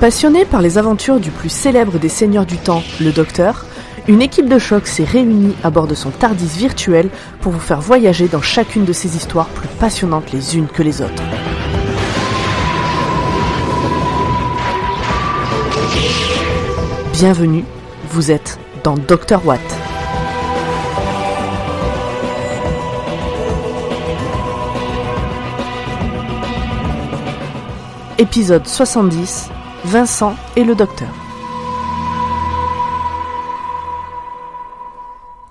Passionné par les aventures du plus célèbre des seigneurs du temps, le Docteur, une équipe de choc s'est réunie à bord de son TARDIS virtuel pour vous faire voyager dans chacune de ces histoires plus passionnantes les unes que les autres. Bienvenue, vous êtes dans Docteur Watt. Épisode 70 Vincent et le docteur.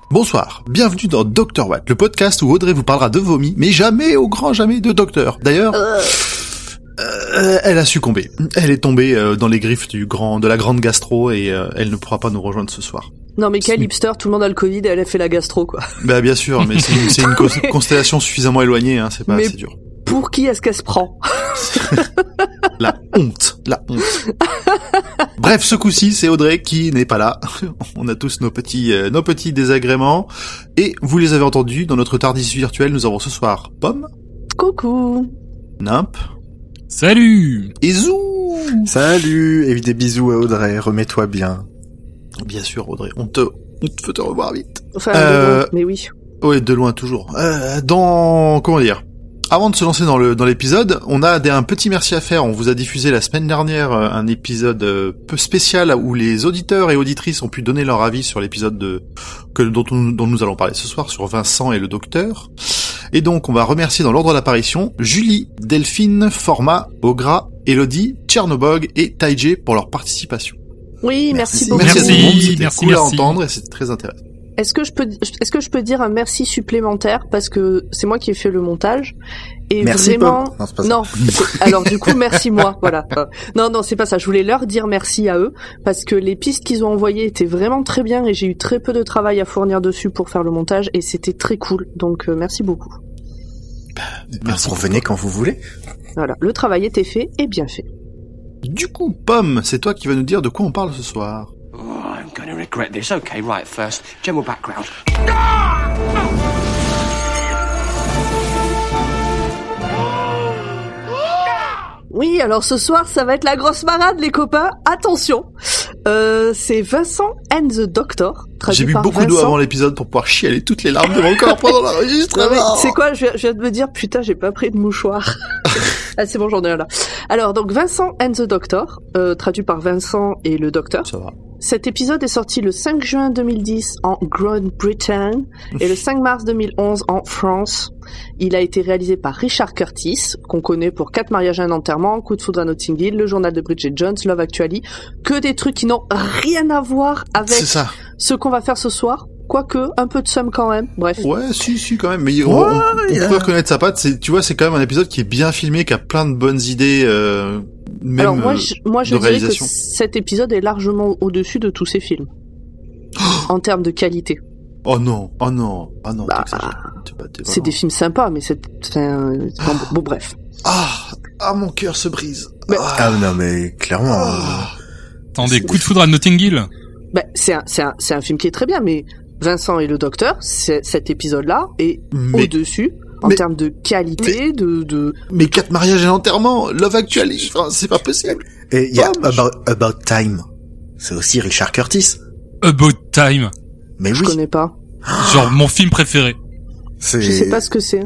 Bonsoir, bienvenue dans Docteur Watt, le podcast où Audrey vous parlera de vomi, mais jamais, au grand jamais, de docteur. D'ailleurs, euh, elle a succombé. Elle est tombée euh, dans les griffes du grand, de la grande gastro et euh, elle ne pourra pas nous rejoindre ce soir. Non mais quel hipster, tout le monde a le Covid et elle a fait la gastro quoi. Bah bien sûr, mais c'est une, constellation suffisamment éloignée, hein, c'est pas Mais- assez dur. Pour qui est-ce qu'elle se prend La honte, la honte. Bref, ce coup-ci, c'est Audrey qui n'est pas là. On a tous nos petits, euh, nos petits désagréments. Et vous les avez entendus, dans notre Tardis virtuel, nous avons ce soir Pomme, Coucou Nimp Salut et Zou. Salut Et des bisous à Audrey, remets-toi bien. Bien sûr, Audrey, on te, on te fait te revoir vite. Enfin, Euh, mais oui. Oui, de loin toujours. Euh, dans comment dire? Avant de se lancer dans le dans l'épisode, on a des, un petit merci à faire. On vous a diffusé la semaine dernière euh, un épisode euh, peu spécial où les auditeurs et auditrices ont pu donner leur avis sur l'épisode de que dont, on- dont nous allons parler ce soir sur Vincent et le docteur. Et donc, on va remercier dans l'ordre d'apparition Julie, Delphine, Format, Ogra, Elodie, Tchernobog et Taijé pour leur participation. Oui, merci, Merci. beaucoup. Merci, Merci, c'était merci, cool à entendre et c'était très intéressant. Est-ce que je peux est-ce que je peux dire un merci supplémentaire parce que c'est moi qui ai fait le montage et Merci vraiment. Non, c'est pas ça. non. Alors du coup, merci moi. Voilà. Euh, Non, non, c'est pas ça. Je voulais leur dire merci à eux parce que les pistes qu'ils ont envoyées étaient vraiment très bien et j'ai eu très peu de travail à fournir dessus pour faire le montage et c'était très cool. Donc euh, merci beaucoup. Merci. Revenez quand vous voulez. Voilà, le travail était fait et bien fait. Du coup, Pomme, c'est toi qui vas nous dire de quoi on parle ce soir. Oh, I'm going to regret this. Okay, right, first, general background. Oui, alors ce soir, ça va être la grosse marade, les copains. Attention, euh, c'est Vincent and the Doctor. J'ai bu par beaucoup d'eau Vincent. avant l'épisode pour pouvoir chialer toutes les larmes de mon corps pendant l'enregistrement. C'est quoi je viens, je viens de me dire, putain, j'ai pas pris de mouchoir. ah, c'est bon, j'en ai un là. Alors, donc Vincent and the Doctor, euh, traduit par Vincent et le Docteur. Ça va. Cet épisode est sorti le 5 juin 2010 en Grande-Bretagne et le 5 mars 2011 en France. Il a été réalisé par Richard Curtis, qu'on connaît pour Quatre mariages et un enterrement, Coup de foudre à Notting Hill, Le journal de Bridget Jones, Love Actually, que des trucs qui n'ont rien à voir avec ça. ce qu'on va faire ce soir. Quoique, un peu de somme quand même. Bref. Ouais, si, si, quand même. Mais on, Ouais, on- on yeah. peut reconnaître sa patte. Tu vois, c'est quand même un épisode qui est bien filmé, qui a plein de bonnes idées, euh, même Alors moi, euh, je, moi, je de dirais que cet épisode est largement au-dessus de tous ces films. en termes de qualité. Oh non, oh non, oh non. Bah, C'est vraiment- des films sympas, mais c'est... un- bon, bref. Ah, ah, mon cœur se brise. Mais- Ah. Ah non mais clairement. Ah. Attendez, coup de foudre à Notting Hill Bah, c'est un, c'est un, c'est un film qui est très bien, mais Vincent et le Docteur, cet épisode-là est Mais, au-dessus en mais- termes de qualité, de, de... mais quatre mariages et enterrements, Love Actually, enfin, c'est pas possible. Et il y a Oh, About, About Time. C'est aussi Richard Curtis. About Time. Mais Je oui, connais pas. Genre mon film préféré. c'est. Je sais pas ce que c'est.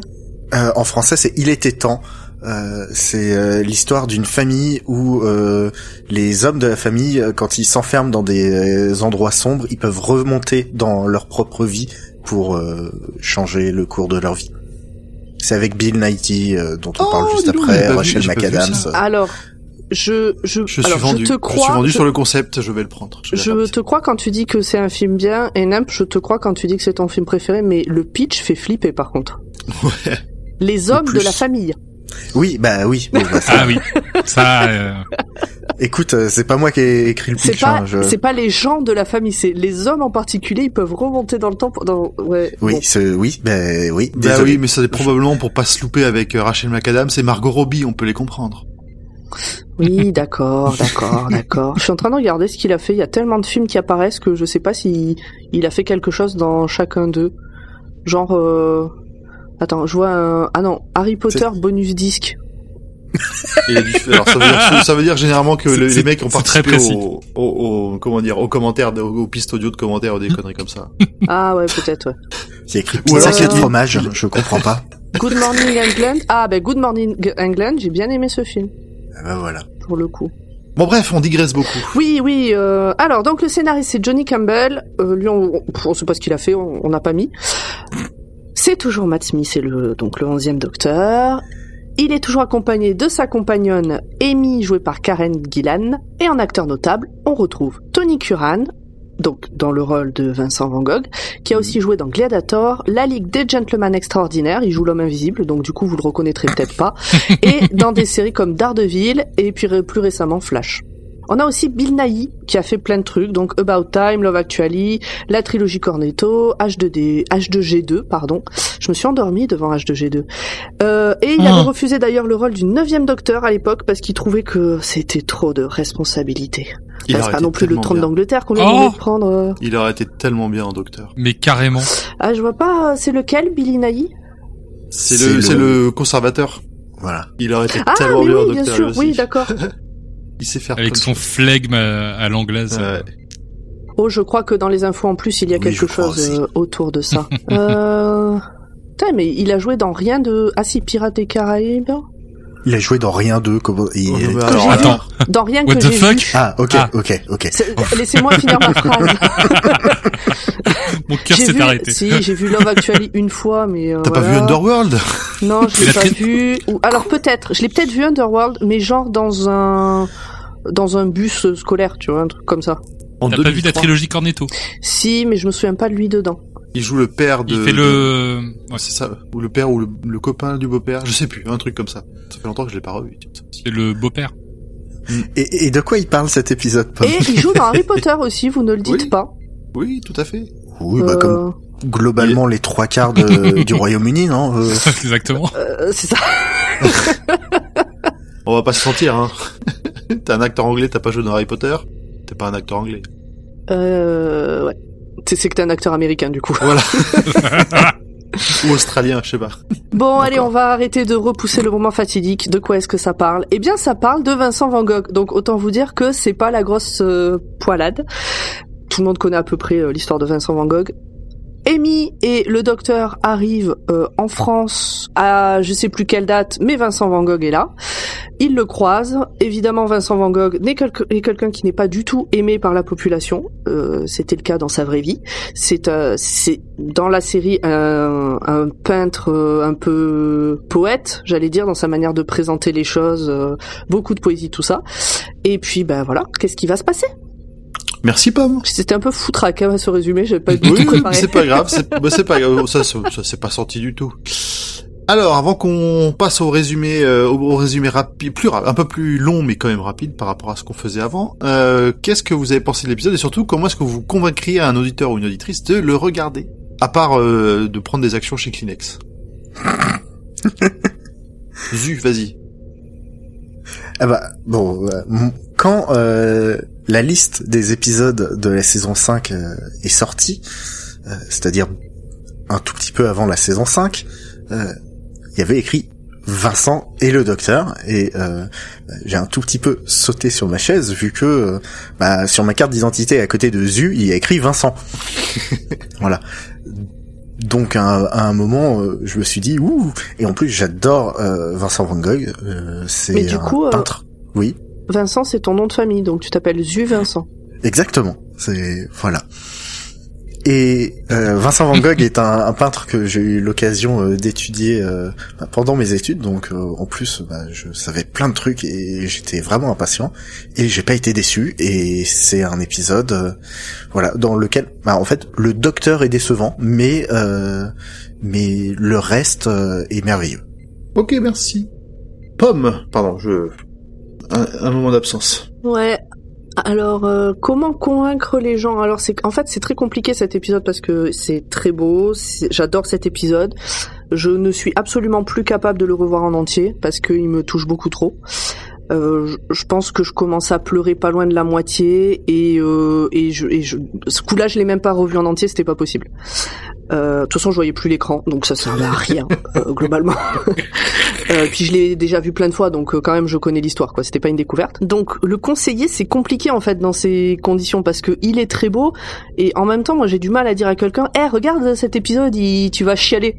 Euh, en français, c'est Il était temps. Euh, c'est euh, l'histoire d'une famille où euh, les hommes de la famille, euh, quand ils s'enferment dans des euh, endroits sombres, ils peuvent remonter dans leur propre vie pour euh, changer le cours de leur vie. C'est avec Bill Nighy euh, dont on Oh, parle juste dis donc, après, Rachel McAdams. Alors, je, je, Je alors, suis vendu. je te je crois... suis vendu je- sur le concept, je vais le prendre. Je te crois quand tu dis que c'est un film bien, et Nimp, je te crois quand tu dis que c'est ton film préféré, mais le pitch fait flipper par contre. Ouais. Les hommes de la famille. Oui, bah oui. bon, bah, ça- Ah oui. Ça, euh, Écoute, euh, c'est pas moi qui ai écrit le C'est pitch. pas, hein, je- c'est pas les gens de la famille, c'est les hommes en particulier, ils peuvent remonter dans le temps pour, dans, ouais. Oui, bon. c'est oui, ben oui. Bah désolé. oui, mais c'est probablement pour pas se louper avec euh, Rachel McAdams et Margot Robbie, on peut les comprendre. Oui, d'accord, d'accord, d'accord. Je suis en train de regarder ce qu'il a fait. Il y a tellement de films qui apparaissent que je sais pas si il a fait quelque chose dans chacun d'eux. Genre, euh... attends, je vois un, ah non, Harry Potter bonus disque. Et du- alors ça veut dire, ça veut dire généralement que C'est- le- les c'est- mecs ont c'est très participé au, au, au- comment dire, aux commentaires, aux, aux pistes audio de commentaires ou des conneries comme ça. Ah ouais, peut-être, ouais. A écrit Ou alors, de euh, fromage, je comprends pas. Good Morning England. Ah, ben Good Morning England, j'ai bien aimé ce film, Ah bah voilà. pour le coup. Bon bref, on digresse beaucoup. Oui, oui. Euh, alors, donc le scénariste c'est Johnny Campbell. Euh, lui, on, on, on sait pas ce qu'il a fait, on n'a pas mis. C'est toujours Matt Smith, c'est le donc le onzième Docteur. Il est toujours accompagné de sa compagnonne Amy, jouée par Karen Gillan, et en acteur notable, on retrouve Tony Curran, donc dans le rôle de Vincent Van Gogh, qui a aussi joué dans Gladiator, La Ligue des Gentlemen Extraordinaires, il joue l'homme invisible, donc du coup vous le reconnaîtrez peut-être pas, et dans des séries comme Daredevil, et puis plus récemment Flash. On a aussi Bill Nighy qui a fait plein de trucs, donc About Time, Love Actually, la trilogie Cornetto, H2D, H2G2, pardon. Je me suis endormie devant H2G2. Euh, et il Ah. avait refusé d'ailleurs le rôle du neuvième docteur à l'époque parce qu'il trouvait que c'était trop de responsabilité. Il Enfin, c'est pas été non plus le tellement trône bien. d'Angleterre qu'on lui Oh a demandé de prendre. euh. Il aurait été tellement bien en docteur. Mais carrément. Ah, je vois pas, c'est lequel, Billy Nighy? C'est le, le- c'est le conservateur. Voilà. Il aurait été Ah, tellement mais bien en oui, bien docteur. sûr, oui, d'accord. Il sait faire Avec son flegme à, à l'anglaise. Oh, je crois que dans les infos en plus, il y a Oui, quelque chose aussi. euh, autour de ça. euh... Putain, mais il a joué dans rien de... Ah si, Pirates des Caraïbes Il a joué dans rien d'eux. Comment... il- Oh, alors, vu. Attends, Dans rien what que the j'ai fuck vu. Ah, ok, Ah. ok, ok. Laissez-moi finir ma phrase. mon cœur s'est vu, arrêté. si, j'ai vu Love Actually une fois, mais euh, T'as pas vu Underworld? Non, je l'ai pas vu. Ou alors peut-être, je l'ai peut-être vu Underworld, mais genre dans un dans un bus scolaire, tu vois, un truc comme ça. T'as pas vu la 2003. trilogie Cornetto? Si, mais je me souviens pas de lui dedans. Il joue le père de. Il fait de- le... Ouais, c'est ça. Ou le père ou le, le copain du beau-père. Je sais plus. Un truc comme ça. Ça fait longtemps que je l'ai pas revu. C'est le beau-père. Et, et de quoi il parle cet épisode Et il joue dans Harry Potter aussi, vous ne le dites Oui. pas. Oui, tout à fait. Oui, bah comme Euh, globalement les trois quarts de- du Royaume-Uni, non euh, Exactement. euh, c'est ça. On va pas se mentir, hein. t'es un acteur anglais, t'as pas joué dans Harry Potter. T'es pas un acteur anglais. Euh, ouais. C'est c'est que t'es un acteur américain du coup. Voilà. Ou australien, je sais pas. Bon, allez, on va arrêter de repousser le moment fatidique. De quoi est-ce que ça parle? Eh bien, ça parle de Vincent Van Gogh. Donc, autant vous dire que c'est pas la grosse euh, poilade. Tout le monde connaît à peu près euh, l'histoire de Vincent Van Gogh. Amy et le docteur arrivent euh, en France à je sais plus quelle date, mais Vincent Van Gogh est là. Ils le croisent. Évidemment, Vincent Van Gogh n'est quelqu'un qui n'est pas du tout aimé par la population. Euh, C'était le cas dans sa vraie vie. C'est euh, dans la série un, un peintre euh, un peu poète, j'allais dire, dans sa manière de présenter les choses, euh, beaucoup de poésie, tout ça. Et puis, ben voilà, qu'est-ce qui va se passer? Merci, Pomme. C'était un peu foutraque hein, ce résumé, j'avais pas du Oui, tout préparé. c'est pas grave, c'est bah, c'est pas grave, ça, ça, ça, c'est pas sorti du tout. Alors, avant qu'on passe au résumé, euh, au, résumé rapide, plus un peu plus long, mais quand même rapide par rapport à ce qu'on faisait avant, euh, qu'est-ce que vous avez pensé de l'épisode et surtout comment est-ce que vous convaincriez un auditeur ou une auditrice de le regarder, à part euh, de prendre des actions chez Kleenex? Zu, vas-y. Ah bah bon, euh, quand euh, la liste des épisodes de la saison 5 euh, est sortie, euh, c'est-à-dire un tout petit peu avant la saison 5, euh, il y avait écrit Vincent et le docteur et euh, j'ai un tout petit peu sauté sur ma chaise vu que bah, sur ma carte d'identité à côté de Zu il y a écrit Vincent. voilà. Donc à, un- à un moment, je me suis dit ouh et en plus j'adore euh, Vincent Van Gogh. euh, c'est un coup, peintre. Oui, Vincent, c'est ton nom de famille, donc tu t'appelles Zu Vincent. exactement. C'est voilà. Et euh, Vincent Van Gogh est un, un peintre que j'ai eu l'occasion euh, d'étudier euh, bah, pendant mes études, donc euh, en plus bah, je savais plein de trucs et j'étais vraiment impatient et j'ai pas été déçu et c'est un épisode euh, voilà dans lequel bah, en fait le docteur est décevant mais euh, mais le reste euh, est merveilleux. Ok, merci. Pomme, pardon, je... Un, un moment d'absence. Ouais. Alors, euh, comment convaincre les gens? Alors, c'est en fait c'est très compliqué cet épisode parce que c'est très beau. J'adore cet épisode. Je ne suis absolument plus capable de le revoir en entier parce qu'il me touche beaucoup trop. Euh, je, je pense que je commence à pleurer pas loin de la moitié et euh, et je, et je ce coup-là je l'ai même pas revu en entier, c'était pas possible. Euh, de toute façon, je voyais plus l'écran, donc ça servait à rien euh, globalement. Euh, puis je l'ai déjà vu plein de fois, donc euh, quand même je connais l'histoire, quoi. C'était pas une découverte. Donc le conseiller, c'est compliqué en fait dans ces conditions parce que il est très beau et en même temps, moi j'ai du mal à dire à quelqu'un, eh regarde cet épisode, il... tu vas chialer.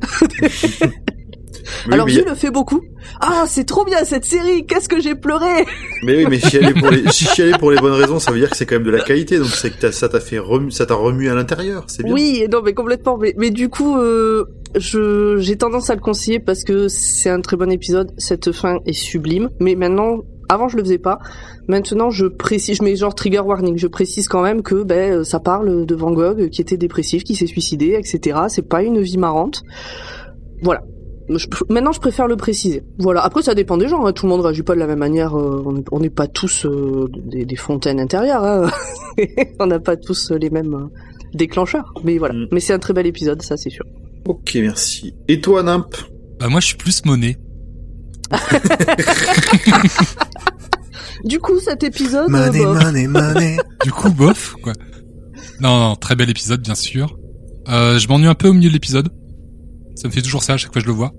Alors mais, Jules le fait beaucoup. Ah, c'est trop bien cette série. Qu'est-ce que j'ai pleuré. mais oui, mais chialer pour les, chialer pour les bonnes raisons, ça veut dire que c'est quand même de la qualité, donc c'est que ça t'a fait remu, ça t'a remué à l'intérieur, c'est bien. Oui, non, mais complètement. Mais, mais du coup, euh, je j'ai tendance à le conseiller parce que c'est un très bon épisode. Cette fin est sublime. Mais maintenant, avant, je le faisais pas. Maintenant, je précise, je mets genre trigger warning. Je précise quand même que ben euh, ça parle de Van Gogh qui était dépressif, qui s'est suicidé, etc. C'est pas une vie marrante. Voilà. Je- maintenant, je préfère le préciser. Voilà. Après, ça dépend des gens. hein. Tout le monde réagit pas de la même manière. euh, on n'est- pas tous euh, des, des fontaines intérieures. hein. on n'a pas tous les mêmes euh, déclencheurs. Mais voilà. Mm. Mais c'est un très bel épisode, ça c'est sûr. Ok, merci. Et toi, Nimp? Bah moi je suis plus monnaie. Du coup, cet épisode, euh, Money, bah, money, money. Du coup bof quoi. Non, non, très bel épisode bien sûr. Euh, je m'ennuie un peu au milieu de l'épisode. Ça me fait toujours ça à chaque fois que je le vois.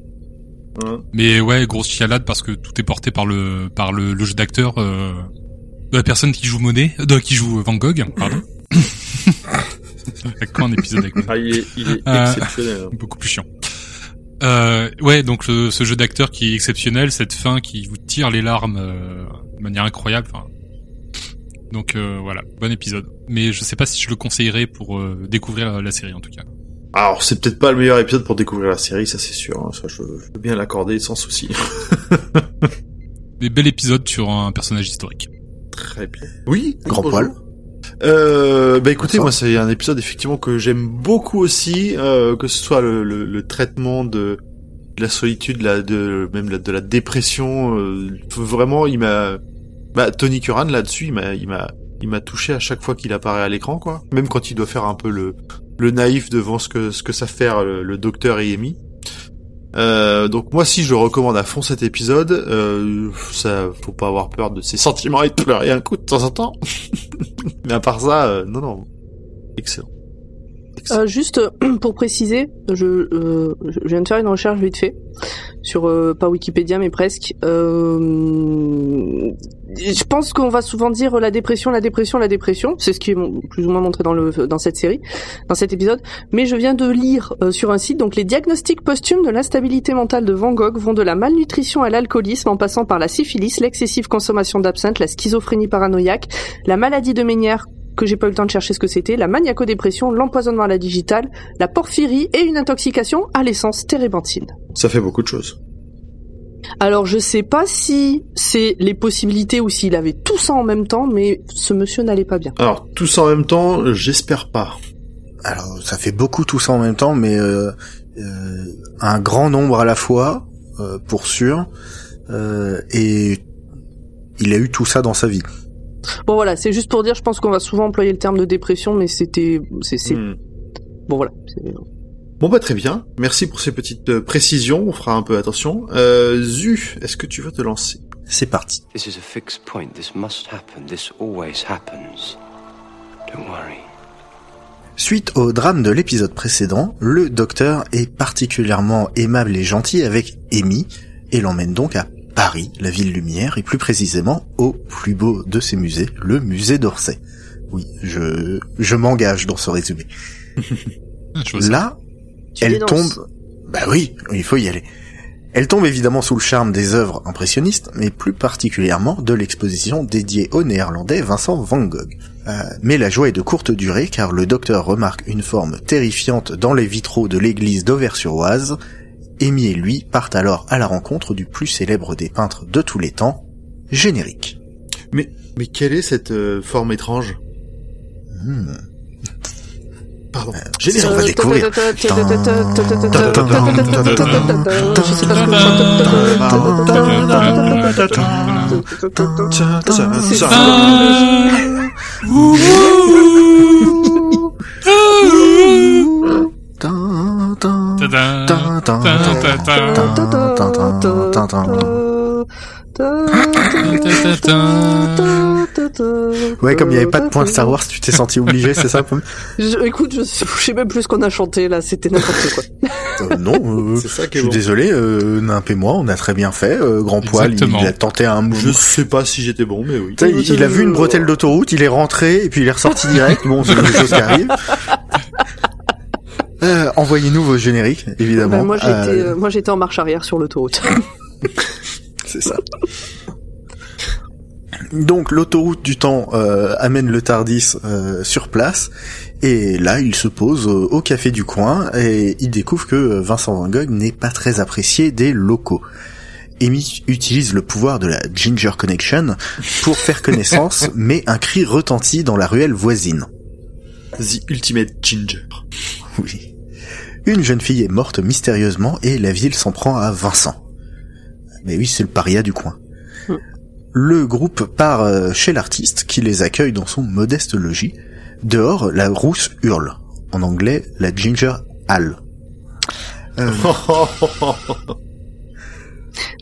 Hein Mais ouais, grosse chialade parce que tout est porté par le par le, le jeu d'acteur euh, de la personne qui joue Monet, euh, de qui joue Van Gogh, pardon. Avec quoi un épisode avec Monet Ah, il est, il est Euh, exceptionnel. hein. beaucoup plus chiant. Euh, ouais, donc le- ce jeu d'acteur qui est exceptionnel, cette fin qui vous tire les larmes euh, de manière incroyable. enfin. Donc euh, voilà, bon épisode. Mais je sais pas si je le conseillerais pour euh, découvrir la, la série en tout cas. Alors, c'est peut-être pas le meilleur épisode pour découvrir la série, ça c'est sûr. hein. Ça, je, je peux bien l'accorder sans souci. Des bel épisode sur un personnage historique. Très bien. Oui, Grand bonjour. poil. Euh, bah écoutez, moi c'est un épisode effectivement que j'aime beaucoup aussi, euh, que ce soit le, le, le traitement de, de la solitude, la, de même la, de la dépression. euh, vraiment, il m'a, bah Tony Curran là-dessus, il m'a, il m'a, il m'a touché à chaque fois qu'il apparaît à l'écran, quoi. Même quand il doit faire un peu le, le naïf devant ce que ce que ça fait le, le docteur et Amy. Euh, donc moi si je recommande à fond cet épisode, euh, ça faut pas avoir peur de ses sentiments et de pleurer un coup de temps en temps. Mais à part ça, euh, non non, excellent. Excellent. euh, juste euh, pour préciser, je, euh, je viens de faire une recherche vite fait sur pas Wikipédia mais presque. Euh, je pense qu'on va souvent dire la dépression, la dépression, la dépression. C'est ce qui est plus ou moins montré dans le dans cette série, dans cet épisode. Mais je viens de lire euh, sur un site donc les diagnostics posthumes de l'instabilité mentale de Van Gogh vont de la malnutrition à l'alcoolisme en passant par la syphilis, l'excessive consommation d'absinthe, la schizophrénie paranoïaque, la maladie de Ménière que j'ai pas eu le temps de chercher ce que c'était, la maniaco-dépression, l'empoisonnement à la digitale, la porphyrie et une intoxication à l'essence térébenthine. Ça fait beaucoup de choses. Alors je sais pas si c'est les possibilités ou s'il avait tout ça en même temps, mais ce monsieur n'allait pas bien. Alors tout ça en même temps, j'espère pas. Alors, ça fait beaucoup tout ça en même temps, mais euh, euh, un grand nombre à la fois, euh, pour sûr. Euh, et il a eu tout ça dans sa vie. Bon voilà, c'est juste pour dire, je pense qu'on va souvent employer le terme de dépression, mais c'était, c'est, c'est, Hmm. bon voilà. c'est- Bon bah très bien, merci pour ces petites euh, précisions, on fera un peu attention. Euh, Zu, est-ce que tu veux te lancer? C'est parti. This is a fixed point. This must happen. This always happens. Don't worry. Suite au drame de l'épisode précédent, le docteur est particulièrement aimable et gentil avec Amy et l'emmène donc à Paris, la ville lumière, et plus précisément au plus beau de ses musées, le musée d'Orsay. Oui, je, je m'engage dans ce résumé. Là, Tu elle dénonces. tombe. Bah oui, il faut y aller. Elle tombe évidemment sous le charme des œuvres impressionnistes, mais plus particulièrement de l'exposition dédiée au néerlandais Vincent Van Gogh. Euh, mais la joie est de courte durée car le docteur remarque une forme terrifiante dans les vitraux de l'église d'Auvers-sur-Oise. Amy et lui partent alors à la rencontre du plus célèbre des peintres de tous les temps, générique. Mais mais quelle est cette euh, forme étrange? Hmm. Pardon. Générique, on va Euh, découvrir. Ouais, comme il n'y avait pas de point Star Wars, tu t'es senti obligé, c'est ça Je- écoute, je, je sais même plus ce qu'on a chanté là, c'était n'importe quoi. Euh, Non, euh, C'est ça qui je est suis bon. désolé, euh, Nimp et moi, on a très bien fait. euh, Grand Poil, il, Exactement. il a tenté un Je mouvement. sais pas si j'étais bon, mais oui. Il, il a vu une bretelle d'autoroute, il est rentré et puis il est ressorti direct. Bon, c'est des choses qui arrivent. Euh, Envoyez-nous vos génériques, évidemment. Ben, moi j'étais, Euh, euh, moi j'étais en marche arrière sur l'autoroute. C'est ça. Donc l'autoroute du temps euh, amène le Tardis euh, sur place et là il se pose euh, au café du coin et il découvre que Vincent Van Gogh n'est pas très apprécié des locaux. Amy utilise le pouvoir de la Ginger Connection pour faire connaissance, mais un cri retentit dans la ruelle voisine. The Ultimate Ginger. Oui. Une jeune fille est morte mystérieusement et la ville s'en prend à Vincent. Mais oui, c'est le paria du coin. Hmm. Le groupe part euh, chez l'artiste qui les accueille dans son modeste logis. Dehors, la rousse hurle. En anglais, la ginger hall. Euh,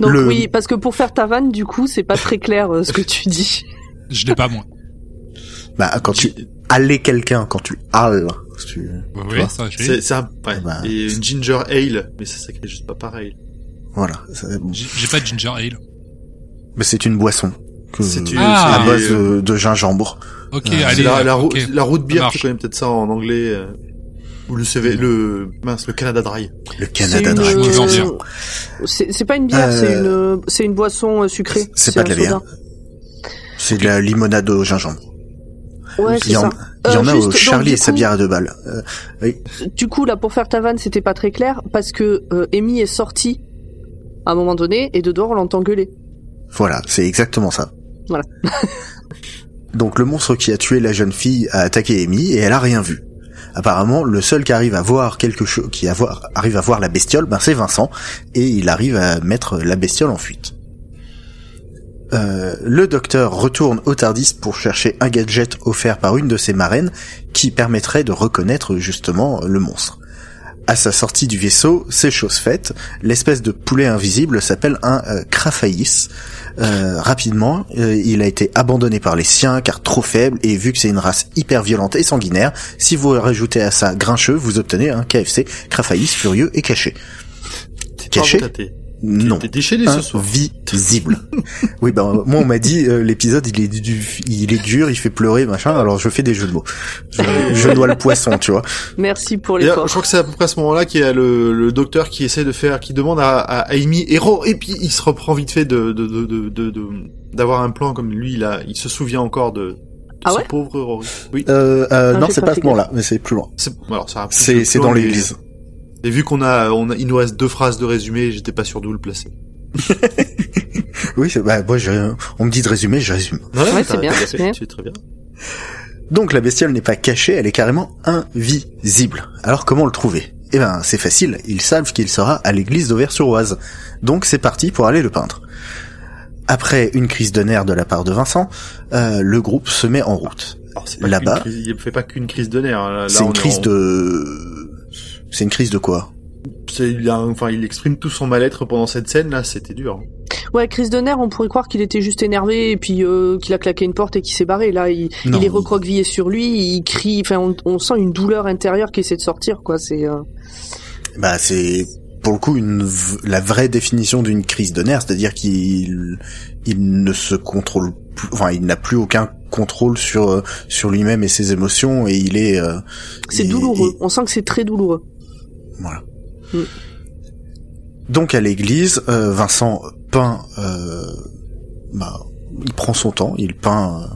Donc Le- oui, parce que pour faire ta vanne, du coup, c'est pas très clair euh, ce que tu dis. Je l'ai pas moi. bah, quand tu allais quelqu'un, quand tu halles, tu- tu ça, j'ai. C'est c'est un, ouais. Bah. Et une Ginger Ale, mais ça s'écrit juste pas pareil. Voilà. C'est- J'ai j'ai pas de ginger ale. Mais c'est une boisson C'est une- Ah. à c'est- base de, de gingembre. Ok, Ah, allez. C'est la, la, ok. route la route bière, marche. tu connais peut-être ça en anglais. euh, ou le CV, le, mince, le Canada Dry. Le C'est Canada une, Dry. Euh, c'est c'est pas une bière, Euh, c'est une, c'est une boisson euh, sucrée. C'est pas de la bière. C'est de la limonade au gingembre. Ouais, il c'est y en, ça. il y en Euh, a juste, au donc, Charlie du et sa bière à deux balles. Euh, Du coup, là, pour faire ta vanne, c'était pas très clair parce que euh, Amy est sortie à un moment donné et de dehors on l'entend gueuler. voilà, c'est exactement ça. Voilà. Donc le monstre qui a tué la jeune fille a attaqué Amy et elle a rien vu. Apparemment, le seul qui arrive à voir quelque chose, qui arrive à voir la bestiole, ben c'est Vincent, et il arrive à mettre la bestiole en fuite. Euh, le docteur retourne au Tardis pour chercher un gadget offert par une de ses marraines qui permettrait de reconnaître justement le monstre. À sa sortie du vaisseau, c'est chose faite. L'espèce de poulet invisible s'appelle un euh. Euh, rapidement, euh, il a été abandonné par les siens car trop faible et vu que c'est une race hyper violente et sanguinaire, si vous rajoutez à ça grincheux, vous obtenez un KFC Craphaïs furieux et caché. Caché. Non. T'es déchaîné ce soir. Invisible. oui, ben moi on m'a dit euh, l'épisode il est du, il est dur, il fait pleurer machin. Alors je fais des jeux de mots. Je, je noie le poisson, tu vois. Merci pour Et là, je crois que c'est à peu près à ce moment-là qu'il y a le, le docteur qui essaie de faire, qui demande à, à Amy héros, et puis il se reprend vite fait de de de de de- de- d'avoir un plan comme lui, il a, il se souvient encore de, de Ah ce ouais? pauvre Rory. Oui, Euh, euh, non, c'est pas pas ce moment-là, mais c'est plus loin. c'est alors ça. a plus C'est dans l'église. Et vu qu'on a, on a, il nous reste deux phrases de résumé, j'étais pas sûr d'où le placer. Oui, c'est- bah moi je, on me dit de résumer, je résume. Ouais, c'est bien, c'est très bien. Donc la bestiole n'est pas cachée, elle est carrément invisible. Alors comment le trouver? Eh ben c'est facile, ils savent qu'il sera à l'église d'Auvers-sur-Oise. Donc c'est parti pour aller le peindre. Après une crise de nerfs de la part de Vincent, euh, le groupe se met en route. Alors, c'est pas Là-bas. il fait pas qu'une crise de nerfs. hein. Là, C'est une crise en- de... C'est une crise de quoi? C'est- il a, enfin, il exprime tout son mal-être pendant cette scène là, c'était dur. hein. Ouais, crise de nerfs, on pourrait croire qu'il était juste énervé et puis euh, qu'il a claqué une porte et qu'il s'est barré. Là, il, Non. il est recroquevillé sur lui, il crie. Enfin, on, on sent une douleur intérieure qui essaie de sortir, quoi. C'est. euh, Bah c'est pour le coup une la vraie définition d'une crise de nerfs, c'est-à-dire qu'il il ne se contrôle plus, enfin il n'a plus aucun contrôle sur euh, sur lui-même et ses émotions et il est euh, C'est douloureux. On sent que c'est très douloureux. Voilà. Mm. Donc à l'église, euh, Vincent peint, euh, bah, il prend son temps, il peint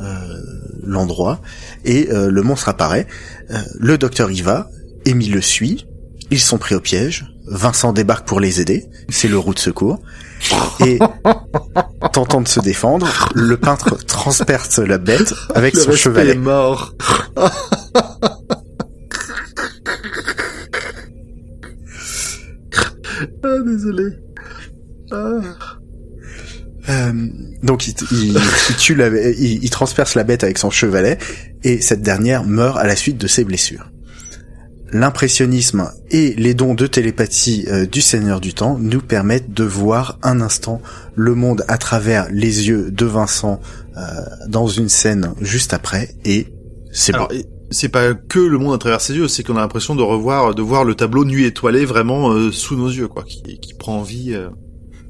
euh, l'endroit et euh, le monstre apparaît. Euh, le docteur y va, Amy le suit, ils sont pris au piège. Vincent débarque pour les aider, c'est le roue de secours. Et tentant de se défendre, le peintre transperce la bête avec Le son chevalet. est mort. ah désolé. Ah. Euh, donc il, il- il tue la, il, il transperce la bête avec son chevalet et cette dernière meurt à la suite de ses blessures. l'impressionnisme et les dons de télépathie euh, du Seigneur du Temps nous permettent de voir un instant le monde à travers les yeux de Vincent euh, dans une scène juste après et c'est bon. C'est pas que le monde à travers ses yeux, c'est qu'on a l'impression de revoir, de voir le tableau nuit étoilé vraiment euh, sous nos yeux, quoi, qui, qui prend vie. euh.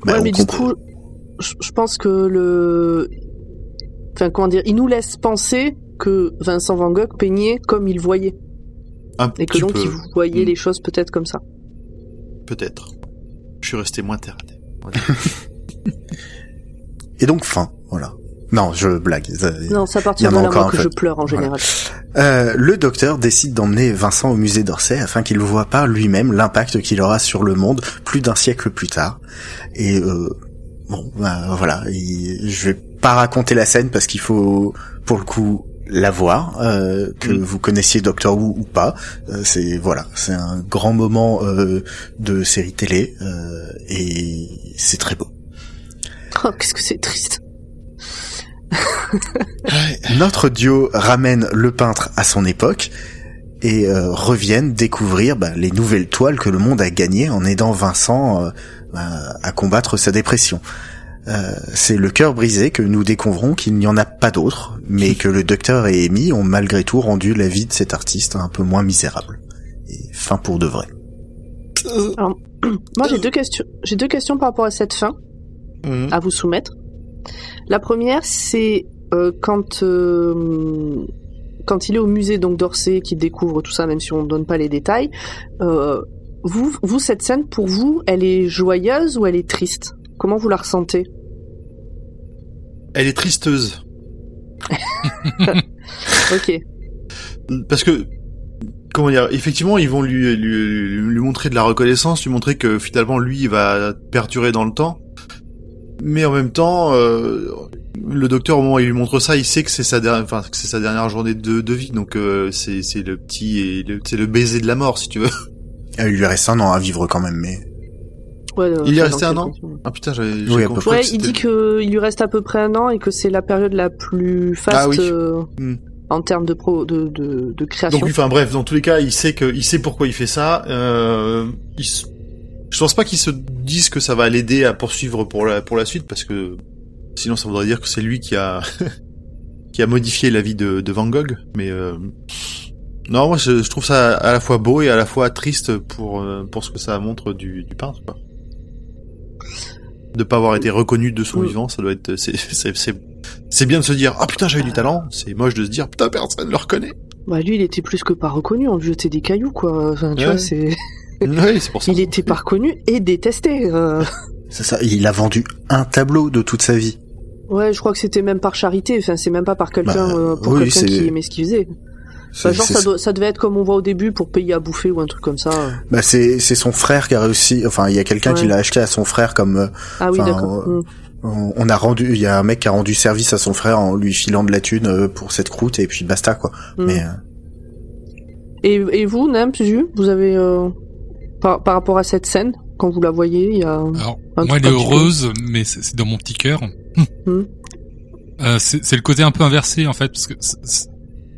Bah, ouais, on mais du coup, je pense que le, enfin comment dire, il nous laisse penser que Vincent Van Gogh peignait comme il voyait, Un et que donc peu, il voyait Mm. les choses peut-être comme ça. peut-être. Je suis resté moins terre à terre. Voilà. Et donc fin, voilà. Non, je blague. Ça- Non, c'est à partir en de là que peu. je pleure en Voilà. général. Euh, le docteur décide d'emmener Vincent au musée d'Orsay afin qu'il voit par lui-même l'impact qu'il aura sur le monde plus d'un siècle plus tard. Et euh, bon, bah, voilà, il- je vais pas raconter la scène parce qu'il faut, pour le coup, la voir, euh, que Mm. vous connaissiez Doctor Who ou pas. Euh, c'est voilà, c'est un grand moment euh, de série télé euh, et c'est très beau. Oh, qu'est-ce que c'est triste. Notre duo ramène le peintre à son époque et euh, reviennent découvrir bah, les nouvelles toiles que le monde a gagnées en aidant Vincent euh, bah, à combattre sa dépression. Euh, c'est le cœur brisé que nous découvrons qu'il n'y en a pas d'autres, mais que le docteur et Amy ont malgré tout rendu la vie de cet artiste un peu moins misérable. Et fin pour de vrai. Moi, j'ai deux questions. J'ai deux questions par rapport à cette fin Mhm. à vous soumettre. La première, c'est euh, quand euh, quand il est au musée donc d'Orsay, qu'il découvre tout ça, même si on ne donne pas les détails. euh, vous, vous, cette scène pour vous, elle est joyeuse ou elle est triste? Comment vous la ressentez? Elle est tristeuse. Ok. Parce que, comment dire, effectivement, ils vont lui, lui, lui montrer de la reconnaissance, lui montrer que finalement, lui, il va perdurer dans le temps. Mais en même temps, euh, le docteur, au moment où il lui montre ça, il sait que c'est sa dernière, enfin, que c'est sa dernière journée de, de vie. Donc, euh, c'est, c'est le petit, c'est le baiser de la mort, si tu veux. Euh, Il lui reste un an à vivre quand même, mais Ouais, euh, Il resté dans un an Ah putain, j'avais, Oui, Ouais, que il dit qu'il lui reste à peu près un an et que c'est la période la plus faste Ah oui. euh, Hmm. en termes de, pro, de, de, de création. Donc, enfin bref, dans tous les cas, il sait que, il sait pourquoi il fait ça. Euh, il se- je pense pas qu'il se dise que ça va l'aider à poursuivre pour la pour la suite, parce que sinon ça voudrait dire que c'est lui qui a qui a modifié la vie de, de Van Gogh. Mais euh, non, moi je, je trouve ça à la fois beau et à la fois triste pour euh, pour ce que ça montre du, du peintre. Quoi. De pas avoir été reconnu de son vivant, ça doit être c'est c'est c'est c'est bien de se dire ah putain j'avais du talent. C'est moche de se dire putain personne le reconnaît. Bah lui, il était plus que pas reconnu, on lui jetait des cailloux, quoi. Enfin, tu Ouais. vois, c'est... oui, c'est pour ça. Il était pas reconnu et détesté. euh. c'est ça. Il a vendu un tableau de toute sa vie. Ouais, je crois que c'était même par charité, enfin, c'est même pas par quelqu'un, Bah, euh, pour oui, quelqu'un qui aimait ce qu'il faisait. Bah, genre, ça, doit- ça devait être comme on voit au début pour payer à bouffer ou un truc comme ça. Bah c'est c'est son frère qui a réussi. Enfin, il y a quelqu'un qui l'a acheté à son frère comme euh, Ah oui, d'accord. euh, on on a rendu. Il y a un mec qui a rendu service à son frère en lui filant de la thune euh, pour cette croûte et puis basta quoi. Mm. Mais euh, Et, et vous, Nam, vous avez, euh, par, par rapport à cette scène, quand vous la voyez, il y a... Alors, Un moi, elle est peu. heureuse, mais c'est dans mon petit cœur. Hmm. Euh, c'est c'est le côté un peu inversé, en fait, parce que c- c-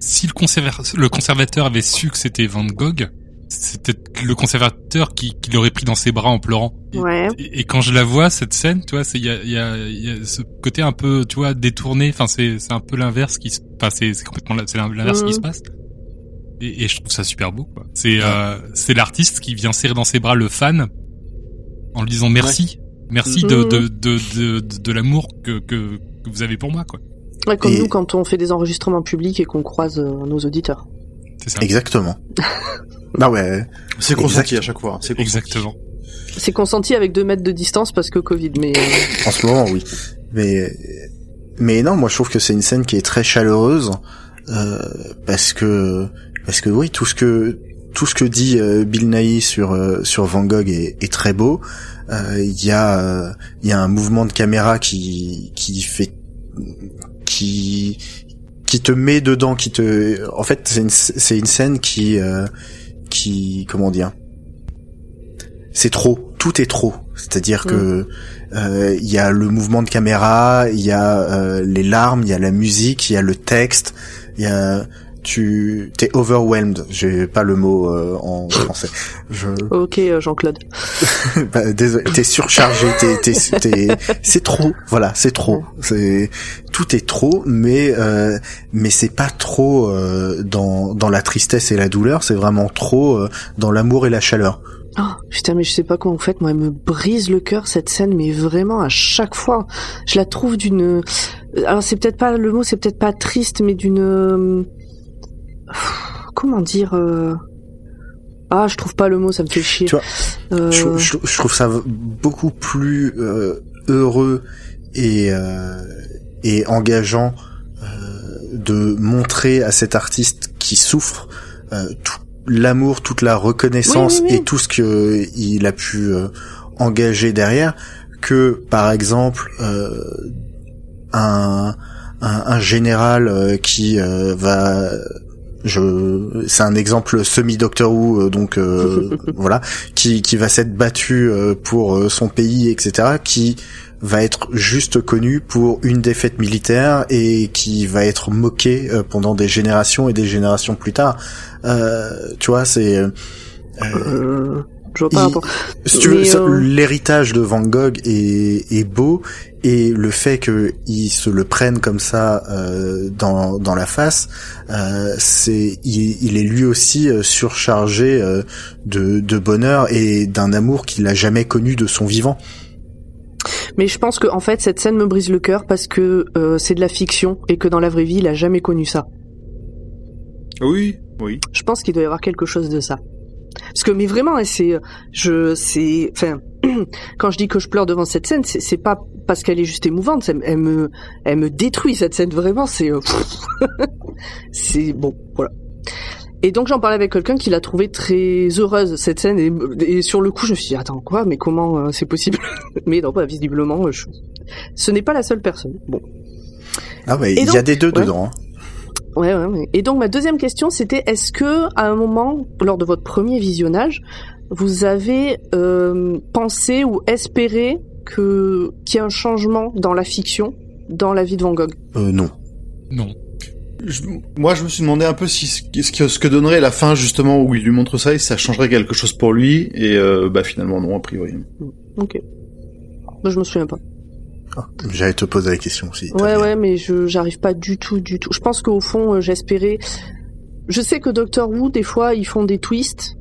si le, conserva- le conservateur avait su que c'était Van Gogh, c'était le conservateur qui, qui l'aurait pris dans ses bras en pleurant. Et, Ouais. et, et quand je la vois, cette scène, tu vois, c'est- il y a, il y, a, y a ce côté un peu, tu vois, détourné. Enfin, c'est c'est un peu l'inverse qui se passe. C'est c'est complètement c'est l'inverse qui se passe. Et, et je trouve ça super beau. quoi. C'est euh, c'est l'artiste qui vient serrer dans ses bras le fan en lui disant merci, merci de Mhm. de de de, de, de l'amour que, que que vous avez pour moi, quoi. Ouais, comme Et- nous, quand on fait des enregistrements publics et qu'on croise euh, nos auditeurs. C'est ça. exactement. bah ouais. C'est consenti Exact. à chaque fois. C'est consenti. Exactement. C'est consenti avec deux mètres de distance parce que Covid, mais... euh, En ce moment, oui. Mais mais non, moi je trouve que c'est une scène qui est très chaleureuse euh, parce que parce que oui, tout ce que tout ce que dit euh, Bill Nighy sur euh, sur Van Gogh est, est très beau. Euh, Il y a il y a un mouvement de caméra qui qui fait qui qui te met dedans, qui te en fait c'est une c'est une scène qui euh, qui comment dire c'est trop, tout est trop. C'est-à-dire que euh, il y a le mouvement de caméra, il y a euh, les larmes, il y a la musique, il y a le texte, il y a tu t'es overwhelmed. J'ai pas le mot euh, en français. Je... Ok, euh, Jean-Claude. bah, désolé, t'es surchargé. T'es, t'es, t'es- c'est trop. Voilà, c'est trop. C'est tout est trop, mais euh, mais c'est pas trop euh, dans dans la tristesse et la douleur. C'est vraiment trop euh, dans l'amour et la chaleur. Oh, putain, mais je sais pas comment vous faites. Moi, elle me brise le cœur cette scène, mais vraiment à chaque fois, je la trouve d'une. Alors c'est peut-être pas le mot, c'est peut-être pas triste, mais d'une. Comment dire euh, Ah, je trouve pas le mot, ça me fait chier. Tu vois, Euh, je, je- je trouve ça beaucoup plus euh, heureux et euh, et engageant de montrer à cet artiste qui souffre tout l'amour, toute la reconnaissance Oui, oui, oui. et tout ce que il a pu engager derrière que par exemple un, un un général qui va je c'est un exemple semi Doctor Who euh, donc euh, voilà qui qui va s'être battu euh, pour euh, son pays etc qui va être juste connu pour une défaite militaire et qui va être moqué euh, pendant des générations et des générations plus tard. Euh, tu vois c'est euh, je vois pas il- le rapport. si tu veux, euh, l'héritage de Van Gogh est, est beau et le fait qu'il se le prenne comme ça euh, dans, dans la face, euh, c'est il, il est lui aussi euh, surchargé euh, de, de bonheur et d'un amour qu'il a jamais connu de son vivant. Mais je pense que en fait cette scène me brise le cœur parce que euh, c'est de la fiction et que dans la vraie vie il a jamais connu ça. Oui, oui. Je pense qu'il doit y avoir quelque chose de ça. Parce que mais vraiment c'est je c'est enfin quand je dis que je pleure devant cette scène c'est pas parce qu'elle est juste émouvante elle me elle me détruit cette scène vraiment c'est euh, c'est bon voilà. Et donc j'en parlais avec quelqu'un qui l'a trouvée très heureuse cette scène et, et sur le coup je me suis dit attends quoi mais comment euh, c'est possible? Mais non bah, visiblement je- ce n'est pas la seule personne bon Ah ouais, Et il y a des deux ouais. dedans. hein. Ouais, ouais, ouais. Et donc ma deuxième question, c'était est-ce que à un moment, lors de votre premier visionnage, vous avez euh, pensé ou espéré que qu'il y ait un changement dans la fiction, dans la vie de Van Gogh? Euh, non. Non. Je- moi, je me suis demandé un peu si ce ce que, ce que donnerait la fin justement où il lui montre ça et si ça changerait quelque chose pour lui. Et euh, bah finalement non, a priori. Ok. Moi, je me souviens pas. Ah, J'allais te poser la question aussi. Ouais, bien. ouais, mais je j'arrive pas du tout, du tout. Je pense qu'au fond, euh, j'espérais. Je sais que Doctor Who, des fois, ils font des twists.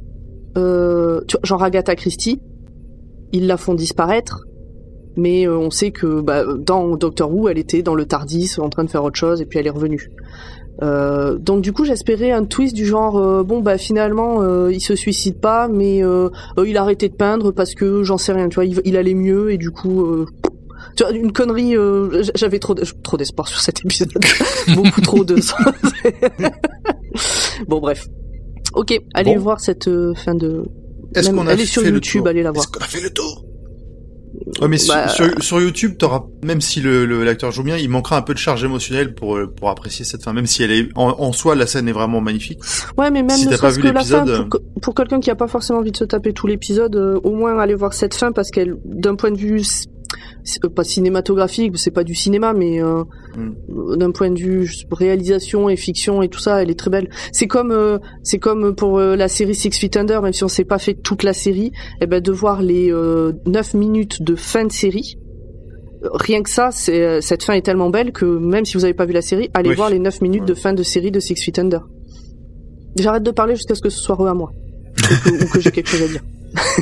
Euh, tu vois, genre Agatha Christie, ils la font disparaître. Mais euh, on sait que bah, dans Doctor Who, elle était dans le Tardis en train de faire autre chose et puis elle est revenue. Euh, donc du coup j'espérais un twist du genre euh, bon bah finalement euh, il se suicide pas mais il a arrêté de peindre parce que j'en sais rien tu vois il, il allait mieux et du coup tu vois une connerie euh, j'avais trop de- trop d'espoir sur cet épisode beaucoup trop de bon bref ok allez Bon. voir cette euh, fin de Est-ce qu'on a elle est sur fait le YouTube, tour allez la voir. Est-ce qu'on a fait le tour Ouais, mais sur- Bah, sur, sur YouTube, t'auras même si le l'acteur joue bien, il manquera un peu de charge émotionnelle pour euh, pour apprécier cette fin. Même si elle est en, en soi, la scène est vraiment magnifique. Ouais, mais même Si ne t'as pas vu que la fin, l'épisode, pour, que- pour quelqu'un qui a pas forcément envie de se taper tout l'épisode, euh, au moins aller voir cette fin parce qu'elle, d'un point de vue, pas cinématographique, c'est pas du cinéma, mais euh, Mm. d'un point de vue réalisation et fiction et tout ça, elle est très belle. C'est comme, euh, c'est comme pour euh, la série Six Feet Under, même si on s'est pas fait toute la série, et ben de voir les euh, 9 minutes de fin de série. Rien que ça, c'est, cette fin est tellement belle que même si vous avez pas vu la série, allez Oui. voir les 9 minutes Ouais. de fin de série de Six Feet Under. J'arrête de parler jusqu'à ce que ce soit re à moi. ou, que, ou que j'ai quelque chose à dire.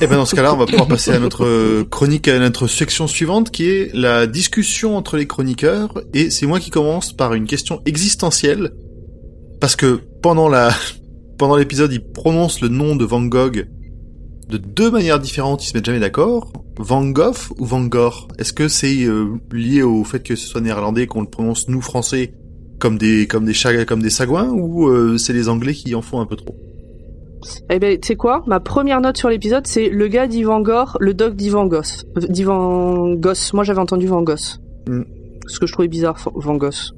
Et ben dans ce cas-là, on va pouvoir passer à notre euh, chronique, à notre section suivante, qui est la discussion entre les chroniqueurs. Et c'est moi qui commence par une question existentielle, parce que pendant la pendant l'épisode, ils prononcent le nom de Van Gogh de deux manières différentes. Ils se mettent jamais d'accord. Van Gogh ou Van Gogh? Est-ce que c'est euh, lié au fait que ce soit néerlandais qu'on le prononce nous français comme des comme des comme des sagouins ou euh, c'est les Anglais qui en font un peu trop? Eh ben, tu sais quoi? Ma première note sur l'épisode, c'est le gars d'Ivan Gore, le doc d'Ivan Goss. Euh, D'Ivan Goss. Moi, j'avais entendu Van Goss. Mm. Ce que je trouvais bizarre, Van Goss.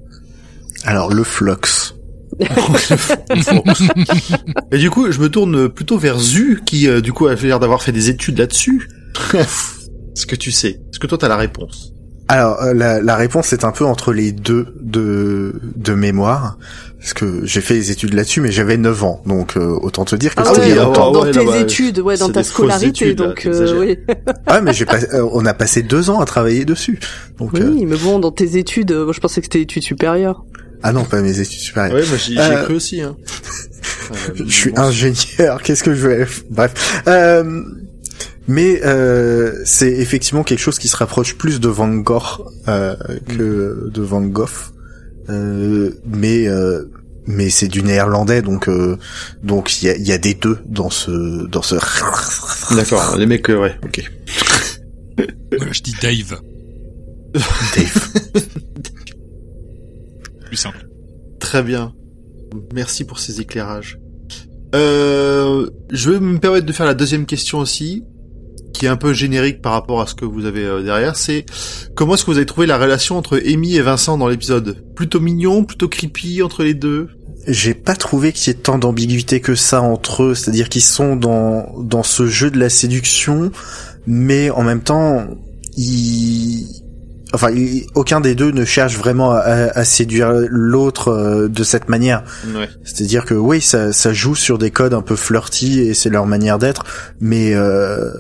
Alors le Flux. Et du coup, je me tourne plutôt vers Zu, qui du coup a l'air d'avoir fait des études là-dessus. Est-ce que tu sais? Est-ce que toi t'as la réponse? Alors euh, la, la réponse est un peu entre les deux de de mémoire parce que j'ai fait les études là-dessus mais j'avais 9 ans donc euh, autant te dire que Ah c'était ouais, il y a ah longtemps. dans, tes études, ouais, dans ta des scolarité, études, là, donc euh, oui. Ouais mais j'ai pas, euh, on a passé deux ans à travailler dessus donc euh, Oui, mais bon, dans tes études, euh, moi, je pensais que c'était études supérieures. ah non pas mes études supérieures. Ouais, moi j'y j'y Euh, ai cru aussi. Hein. je suis ingénieur, qu'est-ce que je vais Bref. Euh, mais euh, c'est effectivement quelque chose qui se rapproche plus de Van Gogh euh, que de Van Gogh. Euh, mais euh, mais c'est du néerlandais donc euh, donc il y a, y a des deux dans ce dans ce D'accord, les mecs, euh, ouais, ok. Je dis Dave. Dave. Plus simple. Très bien. Merci pour ces éclairages. Euh, je vais me permettre de faire la deuxième question aussi, qui est un peu générique par rapport à ce que vous avez euh, derrière. C'est comment est-ce que vous avez trouvé la relation entre Amy et Vincent dans l'épisode? Plutôt mignon, plutôt creepy entre les deux? J'ai pas trouvé qu'il y ait tant d'ambiguïté que ça entre eux, c'est-à-dire qu'ils sont dans dans ce jeu de la séduction, mais en même temps, ils enfin aucun des deux ne cherche vraiment à, à séduire l'autre euh, de cette manière. Ouais. C'est-à-dire que oui, ça ça joue sur des codes un peu flirty et c'est leur manière d'être, mais euh,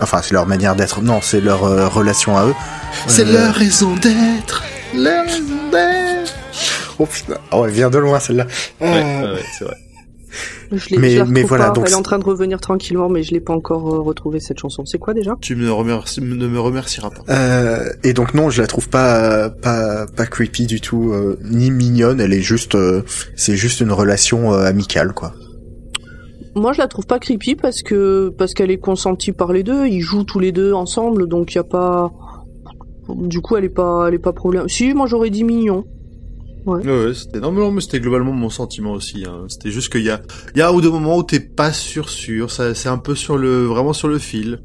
enfin c'est leur manière d'être. Non, c'est leur euh, relation à eux. C'est Euh, leur raison d'être. Leur raison d'être. Oh putain, oh, elle vient de loin celle-là. Ouais, Euh, ouais, ouais, c'est vrai. Je l'ai, Mais- je mais voilà, pas. donc Elle est en train de revenir tranquillement, mais je l'ai pas encore euh, retrouvée cette chanson. C'est quoi déjà? Tu me remercies, ne me remercieras pas. Euh, et donc non, je la trouve pas pas pas creepy du tout, euh, ni mignonne. Elle est juste, euh, c'est juste une relation euh, amicale quoi. Moi, je la trouve pas creepy parce que parce qu'elle est consentie par les deux. Ils jouent tous les deux ensemble, donc il y a pas. Du coup, elle est pas, elle est pas problème. Si, moi, j'aurais dit mignon. Ouais, ouais, c'était non, mais c'était globalement mon sentiment aussi. Hein. C'était juste qu'il y a, il y a un ou deux moments où t'es pas sûr sûr. Ça, c'est un peu sur le, vraiment sur le fil.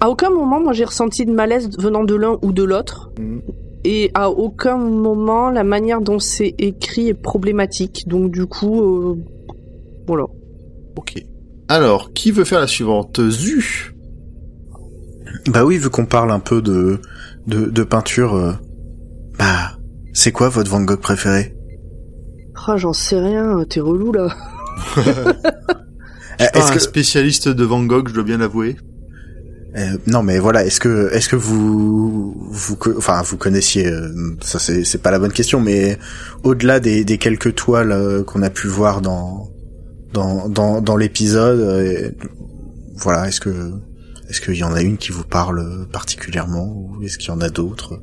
À aucun moment, moi, j'ai ressenti de malaise venant de l'un ou de l'autre. Mhm. Et à aucun moment, la manière dont c'est écrit est problématique. Donc, du coup, euh, voilà. Ok. Alors, qui veut faire la suivante? Zu. Bah oui, vu qu'on parle un peu de de, de peinture, euh, bah c'est quoi votre Van Gogh préféré? Ah, j'en sais rien. T'es relou là. Pas Est-ce un que spécialiste de Van Gogh, je dois bien l'avouer. euh, non mais voilà, est-ce que est-ce que vous vous enfin vous connaissiez euh, ça c'est c'est pas la bonne question, mais au-delà des des quelques toiles euh, qu'on a pu voir dans dans dans dans l'épisode, euh, voilà, est-ce que est-ce qu'il y en a une qui vous parle particulièrement ou est-ce qu'il y en a d'autres?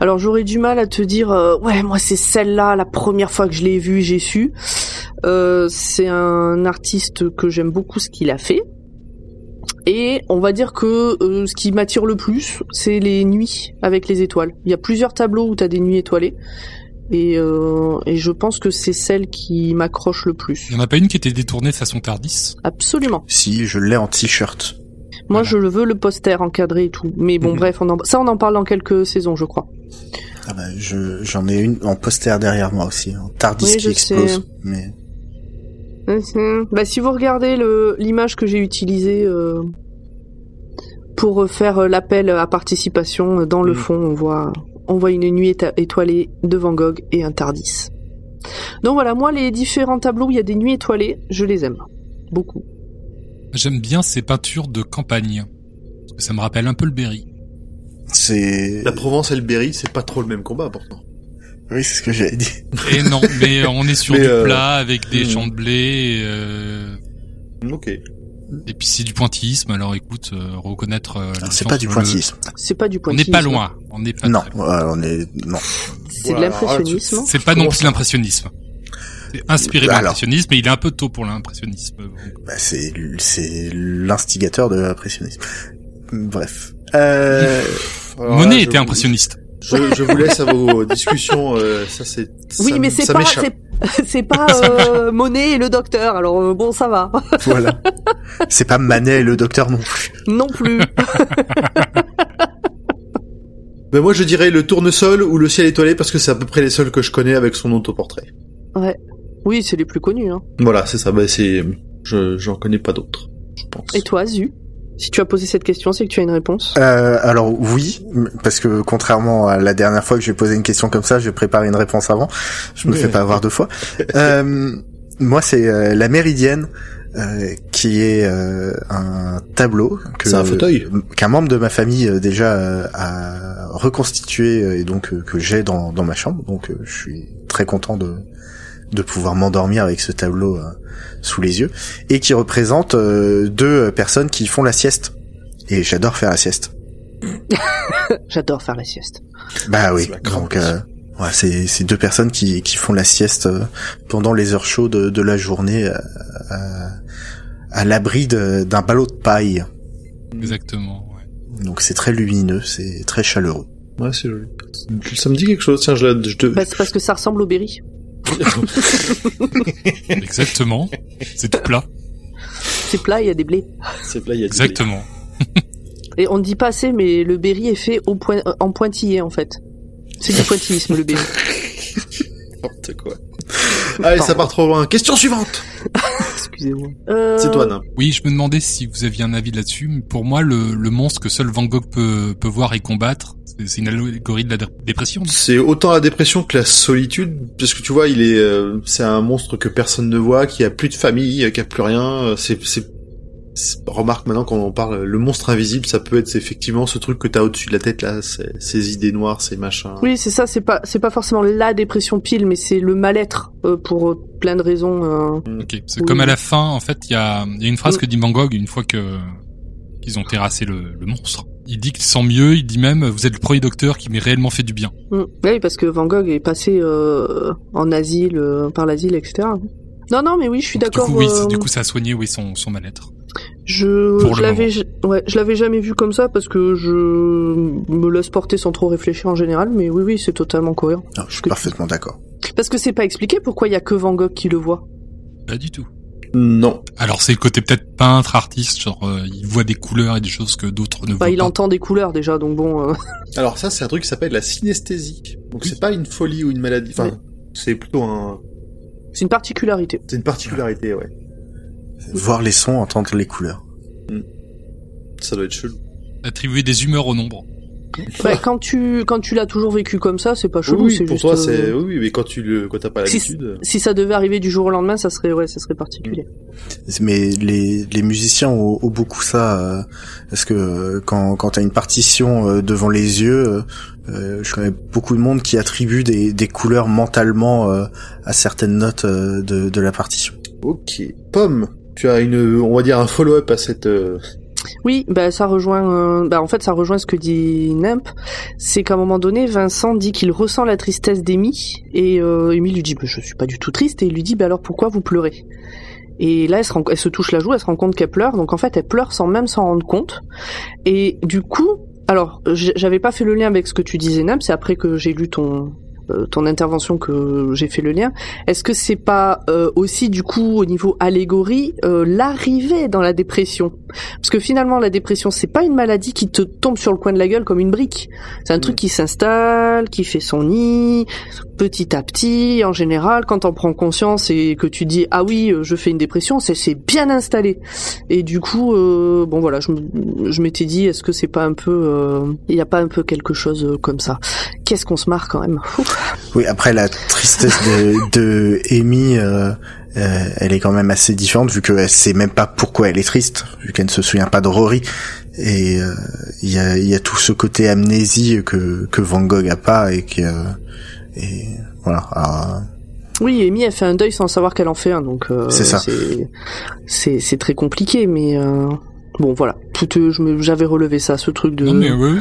Alors j'aurais du mal à te dire euh, ouais moi c'est celle-là la première fois que je l'ai vue j'ai su. Euh, c'est un artiste que j'aime beaucoup ce qu'il a fait et on va dire que ce qui m'attire le plus c'est les nuits avec les étoiles. Il y a plusieurs tableaux où t'as des nuits étoilées et, euh, et je pense que c'est celle qui m'accroche le plus. Il y en a pas une qui était détournée façon Tardis Absolument. Si, je l'ai en t-shirt. Moi Voilà. je le veux le poster encadré et tout. Mais bon Mhm. bref on en... ça on en parle dans quelques saisons je crois. Ah bah, je j'en ai une en poster derrière moi aussi, en Tardis Oui, qui je explose. sais. Mais Mhm. Bah, si vous regardez l'image que j'ai utilisée euh, pour faire euh, l'appel à participation, dans le Mhm. fond, on voit on voit une nuit étoilée de Van Gogh et un Tardis. Donc voilà, moi les différents tableaux où il y a des nuits étoilées, je les aime beaucoup. J'aime bien ces peintures de campagne. Ça me rappelle un peu le Berry. c'est La Provence et le Berry, c'est pas trop le même combat pourtant. oui, c'est ce que j'avais dit. Et non, mais on est sur Mais, du euh, plat avec des hmm. champs de blé. euh, Ok. Et puis c'est du pointillisme. Alors écoute, euh, reconnaître. euh, C'est pas du le- pointillisme. C'est pas du On pointillisme. n'est pas loin. On n'est pas Non, on est non. C'est de l'impressionnisme. C'est pas non plus l'impressionnisme. C'est inspiré de l'impressionnisme, mais il est un peu tôt pour l'impressionnisme. Bah, c'est c'est l'instigateur de l'impressionnisme. Bref. Euh, là, Monet était impressionniste. Je, je vous laisse à vos discussions. euh, ça c'est. Oui, ça mais c'est pas m'échappe. c'est pas euh, Monet et le docteur. Alors euh, bon, ça va. voilà. C'est pas Manet et le docteur non plus. non plus. Ben moi je dirais le tournesol ou le ciel étoilé parce que c'est à peu près les seuls que je connais avec son autoportrait. Oui, c'est les plus connus. Hein. Voilà, c'est ça. Ben c'est. Je j'en connais pas d'autres. Je pense. Et toi, Zu? Si tu as posé cette question, c'est que tu as une réponse. Euh, alors oui, parce que contrairement à la dernière fois que j'ai posé une question comme ça, j'ai préparé une réponse avant. Je me fais pas avoir deux fois. Euh, moi, c'est euh, la Méridienne, euh, qui est euh, un tableau que C'est un fauteuil qu'un membre de ma famille euh, déjà euh, a reconstitué euh, et donc euh, que j'ai dans, dans ma chambre. Donc euh, je suis très content de de pouvoir m'endormir avec ce tableau euh, sous les yeux et qui représente euh, deux personnes qui font la sieste. Et j'adore faire la sieste. J'adore faire la sieste. Bah oui. Donc euh, ouais, c'est c'est deux personnes qui qui font la sieste euh, pendant les heures chaudes de, de la journée euh, à, à l'abri d'un ballot de paille. Exactement. Ouais. Donc c'est très lumineux, c'est très chaleureux. Ouais, c'est joli. Ça me dit quelque chose. Tiens, je, la, je te... Bah, c'est parce que ça ressemble au berry. Exactement. C'est tout plat. C'est plat, il y a des blés. c'est là, il y a du- Exactement. Et on ne dit pas assez, mais le berry est fait au point, en pointillé en fait. C'est du pointillisme le berry. N'importe quoi. Allez, ça part trop loin. Question suivante. Excusez-moi. Euh, C'est toi, Nain. Oui, je me demandais si vous aviez un avis là-dessus. mais Pour moi, le, le monstre que seul Van Gogh peut, peut voir et combattre, c'est c'est une allégorie de la dé- dépression. C'est autant la dépression que la solitude, parce que tu vois, il est, euh, c'est un monstre que personne ne voit, qui a plus de famille, qui a plus rien. euh, c'est- remarque maintenant quand on parle, le monstre invisible, ça peut être effectivement ce truc que t'as au-dessus de la tête là, c'est- ces idées noires, ces machins. Oui, c'est ça. C'est pas, c'est pas forcément la dépression pile, mais c'est le mal-être euh, pour euh, plein de raisons. euh. Ok. C'est Oui. comme à la fin, en fait, il y a, il y a une phrase Mm. que dit Van Gogh une fois que qu'ils ont terrassé le, le monstre. Il dit qu'il sent mieux. Il dit même, vous êtes le premier docteur qui m'ait réellement fait du bien. Mm. Oui, parce que Van Gogh est passé euh, en asile, euh, par l'asile, etc. Non, non, mais oui, je suis Donc, du d'accord. coup, oui, euh, du coup, ça a soigné, oui, son, son mal-être. Je, l'avais, ouais, je l'avais jamais vu comme ça parce que je me laisse porter sans trop réfléchir en général, mais oui, oui, c'est totalement cohérent. Non, je suis parfaitement d'accord. Parce que c'est pas expliqué pourquoi il y a que Van Gogh qui le voit. Pas du tout. Non. Alors, c'est le côté peut-être peintre, artiste, genre, euh, il voit des couleurs et des choses que d'autres ne Bah, voient il pas. entend des couleurs déjà, donc bon. euh, Alors ça, c'est un truc qui s'appelle la synesthésie. Donc c'est pas une folie ou une maladie. Enfin, Oui. c'est plutôt un, c'est une particularité. c'est une particularité, ouais. Voir les sons, entendre les couleurs. Ça doit être chelou. Attribuer des humeurs au nombre. Bah, quand tu quand tu l'as toujours vécu comme ça, c'est pas chelou, oui, c'est pour juste. toi, euh, c'est, oui, oui, mais quand tu le, quand t'as pas Si- l'habitude. euh, Si ça devait arriver du jour au lendemain, ça serait ouais, ça serait particulier. Mais les, les musiciens ont, ont beaucoup ça, euh, parce que euh, quand, quand t'as une partition euh, devant les yeux, euh, euh, je connais beaucoup de monde qui attribue des, des couleurs mentalement euh, à certaines notes euh, de, de la partition. Ok. Pomme, tu as une, on va dire un follow-up à cette. euh, Oui, bah ça rejoint. euh, bah en fait, ça rejoint ce que dit Nimp. C'est qu'à un moment donné, Vincent dit qu'il ressent la tristesse d'Amy et euh, lui dit bah, je suis pas du tout triste et il lui dit bah alors pourquoi vous pleurez? Et là, elle se, touche la joue, elle se rend compte qu'elle pleure. Donc en fait, elle pleure sans même s'en rendre compte. Et du coup, alors j'avais pas fait le lien avec ce que tu disais Nimp. C'est après que j'ai lu ton ton intervention que j'ai fait le lien. Est-ce que c'est pas euh, aussi du coup au niveau allégorie euh, l'arrivée dans la dépression? Parce que finalement la dépression c'est pas une maladie qui te tombe sur le coin de la gueule comme une brique. C'est un truc qui s'installe, qui fait son nid petit à petit. En général, quand on prend conscience et que tu dis ah oui euh, je fais une dépression, c'est bien installé. Et du coup euh, bon voilà je m'étais dit est-ce que c'est pas un peu euh, il y a pas un peu quelque chose euh, comme ça? Qu'est-ce qu'on se marre quand même. Ouf. Oui, après la tristesse de, de Amy, euh, euh, elle est quand même assez différente vu qu'elle sait même pas pourquoi elle est triste, vu qu'elle ne se souvient pas de Rory. Et euh, il y, a, il y a tout ce côté amnésie que, que Van Gogh a pas et que et voilà. Alors, Oui, Amy, elle fait un deuil sans savoir qu'elle en fait un, donc C'est ça. c'est- très compliqué, mais bon, voilà. Euh, je me- j'avais relevé ça, ce truc de. Non, mais oui, oui.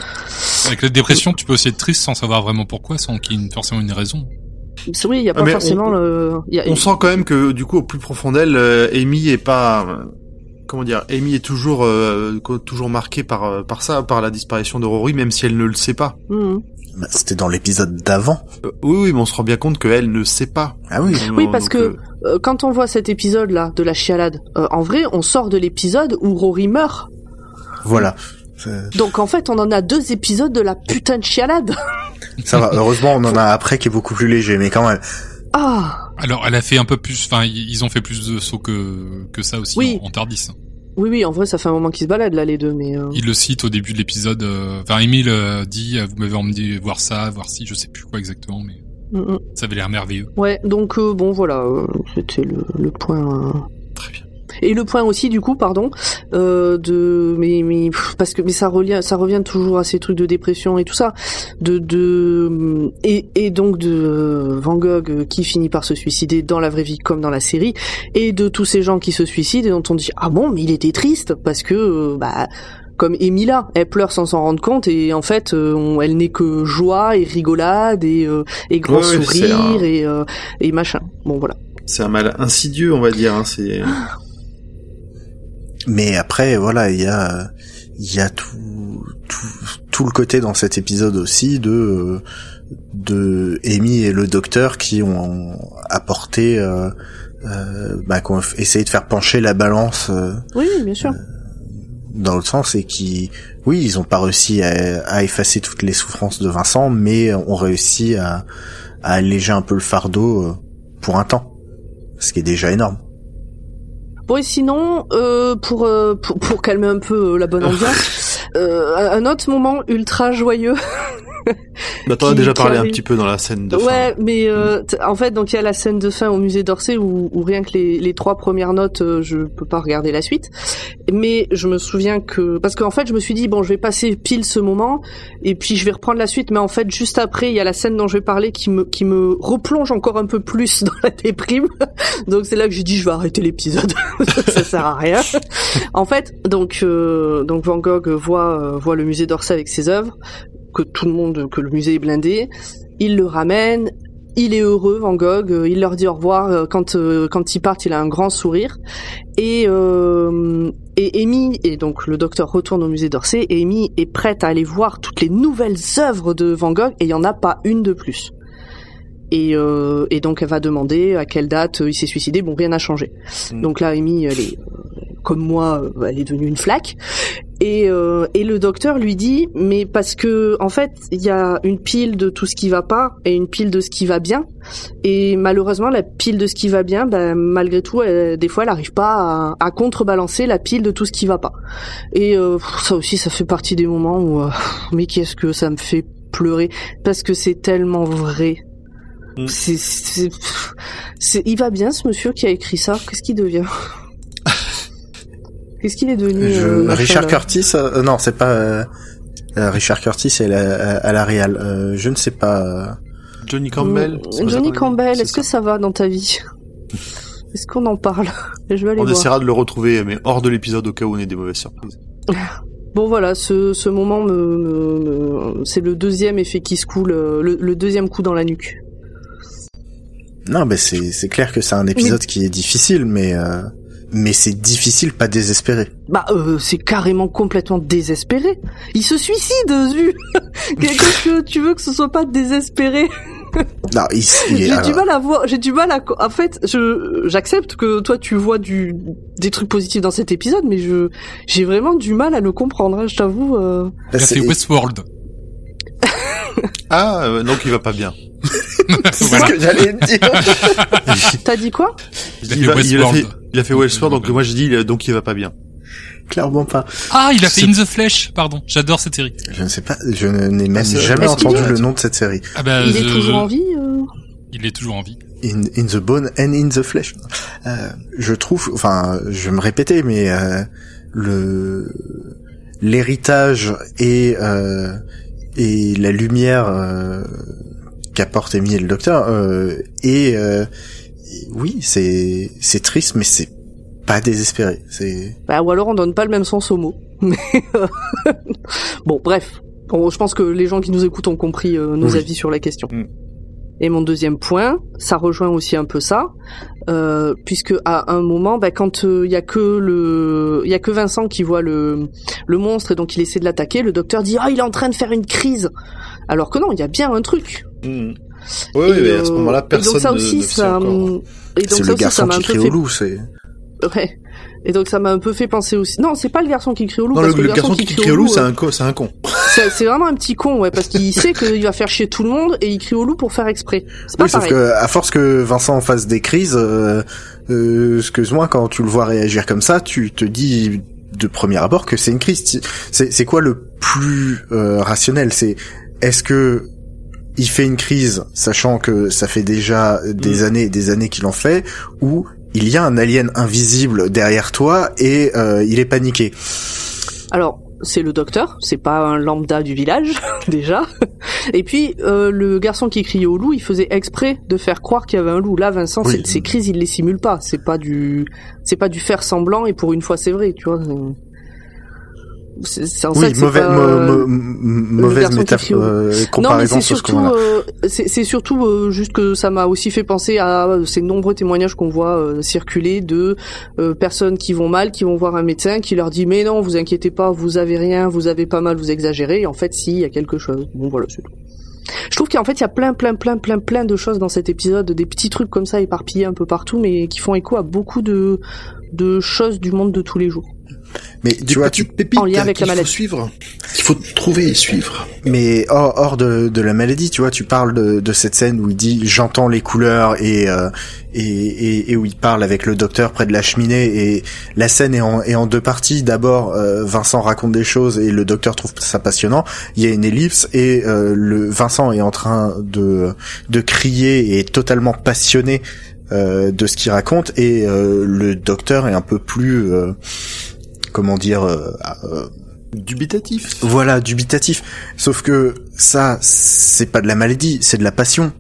Avec la dépression, tu peux aussi être triste sans savoir vraiment pourquoi, sans qu'il y ait forcément une raison. Oui, il y a Ah, pas mais forcément on- le. il Y a... On sent quand même que du coup au plus profond d'elle, euh, Amy est pas, comment dire, Amy est toujours, euh, toujours marquée par par ça, par la disparition de Rory, même si elle ne le sait pas. Mhm. bah, c'était dans l'épisode d'avant. Euh, oui, oui, mais on se rend bien compte qu'elle ne sait pas. Ah oui. Oui, parce donc, que euh, euh, quand on voit cet épisode-là de la chialade, euh, en vrai, on sort de l'épisode où Rory meurt. Voilà. Donc en fait, on en a deux épisodes de la putain de chialade. Ça va. Heureusement, on en a après qui est beaucoup plus léger, mais quand même. Ah Alors, elle a fait un peu plus, enfin, ils ont fait plus de sauts que, que ça aussi Oui. en, en Tardis. Oui, oui, en vrai, ça fait un moment qu'ils se baladent là, les deux, mais. euh, Il le cite au début de l'épisode. euh, Enfin, Emile euh, dit, euh, vous m'avez emmené voir ça, voir si, je sais plus quoi exactement, mais mm, mm. ça avait l'air merveilleux. Ouais, donc euh, bon, voilà, euh, c'était le, le point. euh. Très bien. Et le point aussi, du coup, pardon, euh, de mais mais parce que mais ça revient ça revient toujours à ces trucs de dépression et tout ça, de de et et donc de Van Gogh qui finit par se suicider dans la vraie vie comme dans la série, et de tous ces gens qui se suicident et dont on dit ah bon mais il était triste parce que bah comme Emilia, elle pleure sans s'en rendre compte et en fait, euh, on- elle n'est que joie et rigolade et, euh, et grand Ouais, sourire un- et, euh, et machin. Bon voilà. C'est un mal insidieux, on va dire. Hein, c'est Mais après, voilà, il y a, il y a tout, tout, tout le côté dans cet épisode aussi de, de Amy et le docteur qui ont apporté, euh, euh, bah, qui ont essayé de faire pencher la balance euh, Oui, oui, bien sûr. Dans l'autre sens et qui, oui, ils ont pas réussi à, à effacer toutes les souffrances de Vincent, mais ont réussi à, à alléger un peu le fardeau euh, pour un temps, ce qui est déjà énorme. Bon et sinon, euh, pour, euh, pour pour calmer un peu euh, la bonne ambiance, euh, un autre moment ultra joyeux. Bah, t'en as déjà parlé un petit peu dans la scène de fin. Ouais, mais euh, t- en fait, donc il y a la scène de fin au musée d'Orsay où, où rien que les, les trois premières notes, euh, je peux pas regarder la suite. Mais je me souviens que parce qu'en fait, je me suis dit bon, je vais passer pile ce moment et puis je vais reprendre la suite. Mais en fait, juste après, il y a la scène dont je vais parler qui me qui me replonge encore un peu plus dans la déprime. donc c'est là que j'ai dit je vais arrêter l'épisode. Ça sert à rien. en fait, donc euh, donc Van Gogh voit euh, voit le musée d'Orsay avec ses œuvres que tout le monde, que le musée est blindé. Il le ramène, il est heureux, Van Gogh. euh, Il leur dit au revoir euh, quand euh, quand ils partent. Il a un grand sourire. Et euh, et Amy et donc le docteur retourne au musée d'Orsay. Et Amy est prête à aller voir toutes les nouvelles œuvres de Van Gogh et il y en a pas une de plus. Et, euh, et donc elle va demander à quelle date il s'est suicidé. Bon, rien n'a changé. Mm. Donc là, Amy, elle est comme moi, elle est devenue une flaque. Et, euh, et le docteur lui dit, mais parce que en fait, il y a une pile de tout ce qui va pas et une pile de ce qui va bien. Et malheureusement, la pile de ce qui va bien, ben, malgré tout, elle- des fois, elle n'arrive pas à, à contrebalancer la pile de tout ce qui va pas. Et euh, ça aussi, ça fait partie des moments où, euh, mais qu'est-ce que ça me fait pleurer parce que c'est tellement vrai. Mm. C'est, c'est, pff, c'est- il va bien ce monsieur qui a écrit ça. Qu'est-ce qu'il devient? Qu'est-ce qu'il est devenu Je- euh, Richard Curtis, euh, non, c'est pas euh, euh, Richard Curtis, est la, à la Real. Euh, je ne sais pas. euh, Johnny Campbell. Mm, Johnny Campbell, est-ce que ça va dans ta vie Est-ce qu'on en parle Je vais aller On voir. essaiera de le retrouver, mais hors de l'épisode au cas où on ait des mauvaises surprises. Bon voilà, ce, ce moment, me, me- me- c'est le deuxième effet qui se coule, euh, le, le deuxième coup dans la nuque. Non, mais c'est c'est clair que c'est un épisode qui est difficile, mais euh, mais c'est difficile, pas désespéré. Bah, euh, c'est carrément complètement désespéré. Il se suicide, Zu Qu'est-ce que tu veux que ce soit pas désespéré? Non, il, il- J'ai alors, du mal à voir, j'ai du mal à, en fait, je, j'accepte que toi tu vois du, des trucs positifs dans cet épisode, mais je, j'ai vraiment du mal à le comprendre, hein, je t'avoue. euh. C'est fait Westworld. Ah, euh, donc il va pas bien. c'est voilà. ce que j'allais dire. T'as dit quoi? Il a Il, fait va- il a Westworld. fait, il a fait Westworld, donc moi j'ai dit, donc il va pas bien. Clairement pas. Ah, il a fait In the Flesh, pardon. J'adore cette série. Je ne sais pas. Je n'ai même Ah, c'est- jamais entendu le nom de cette série. Ah bah, Il est je- toujours en vie euh? Il est toujours en vie. In, in the bone and in the flesh. Euh, je trouve, enfin, je vais me répéter, mais euh, le l'héritage et euh, et la lumière euh, qu'apporte Amy et le docteur euh, et euh, oui, c'est c'est triste, mais c'est pas désespéré. C'est Bah, ou alors on donne pas le même sens au mot. Mais, euh, bon, bref. Bon, je pense que les gens qui nous écoutent ont compris euh, nos Oui. avis sur la question. Mm. Et mon deuxième point, ça rejoint aussi un peu ça, euh, puisque à un moment, bah, quand il y a que le, il y a que Vincent qui voit le le monstre et donc il essaie de l'attaquer, le docteur dit ah il est en train de faire une crise, alors que non, il y a bien un truc. Oui, oui, Et, mais à ce moment-là, personne donc ça ne, aussi, ne ça, encore. et donc c'est ça le aussi, ça garçon m'a un qui peu crie fait au loup. C'est Ouais. Et donc ça m'a un peu fait penser aussi. Non, c'est pas le garçon qui crie au loup. Non, parce le, que le garçon qui crie au loup, c'est euh, un, co- c'est un con. c'est c'est vraiment un petit con, ouais, parce qu'il sait qu'il va faire chier tout le monde et il crie au loup pour faire exprès. C'est pas oui, sauf que à force que Vincent fasse des crises, euh, euh, excuse-moi, quand tu le vois réagir comme ça, tu te dis de premier abord que c'est une crise. C'est, c'est quoi le plus euh, rationnel? C'est est-ce que il fait une crise, sachant que ça fait déjà des Mm. années et des années qu'il en fait, ou il y a un alien invisible derrière toi et euh, il est paniqué. Alors, c'est le docteur, c'est pas un lambda du village, déjà. Et puis, euh, le garçon qui criait au loup, il faisait exprès de faire croire qu'il y avait un loup. Là, Vincent, Oui. ces crises, il les simule pas. C'est pas du, c'est pas du faire semblant, et pour une fois, c'est vrai, tu vois. C'est, en ça Oui, pas, mo- euh, mauvaise garçon qui métaphore, euh, non, mais comparaison c'est sur ce surtout, euh, c'est surtout euh, juste que ça m'a aussi fait penser à ces nombreux témoignages qu'on voit euh, circuler de euh, personnes qui vont mal, qui vont voir un médecin, qui leur dit mais non, vous inquiétez pas, vous avez rien, vous avez pas mal, vous exagérez. Et en fait, si, il y a quelque chose. Bon voilà, c'est tout. Je trouve qu'en fait, il y a plein, plein, plein, plein, plein de choses dans cet épisode, des petits trucs comme ça éparpillés un peu partout, mais qui font écho à beaucoup de de choses du monde de tous les jours. Mais tu vois, tu, pépites en lien avec la faut maladie. suivre, qu'il faut trouver et suivre. mais hors, hors de, de la maladie, tu vois, tu parles de, de cette scène où il dit j'entends les couleurs et, euh, et, et et où il parle avec le docteur près de la cheminée et la scène est en, est en deux parties. D'abord, euh, Vincent raconte des choses et le docteur trouve ça passionnant. Il y a une ellipse et euh, le Vincent est en train de de crier et est totalement passionné euh, de ce qu'il raconte et euh, le docteur est un peu plus euh, comment dire euh, euh, Dubitatif. voilà, dubitatif. Sauf que ça, c'est pas de la maladie, c'est de la passion.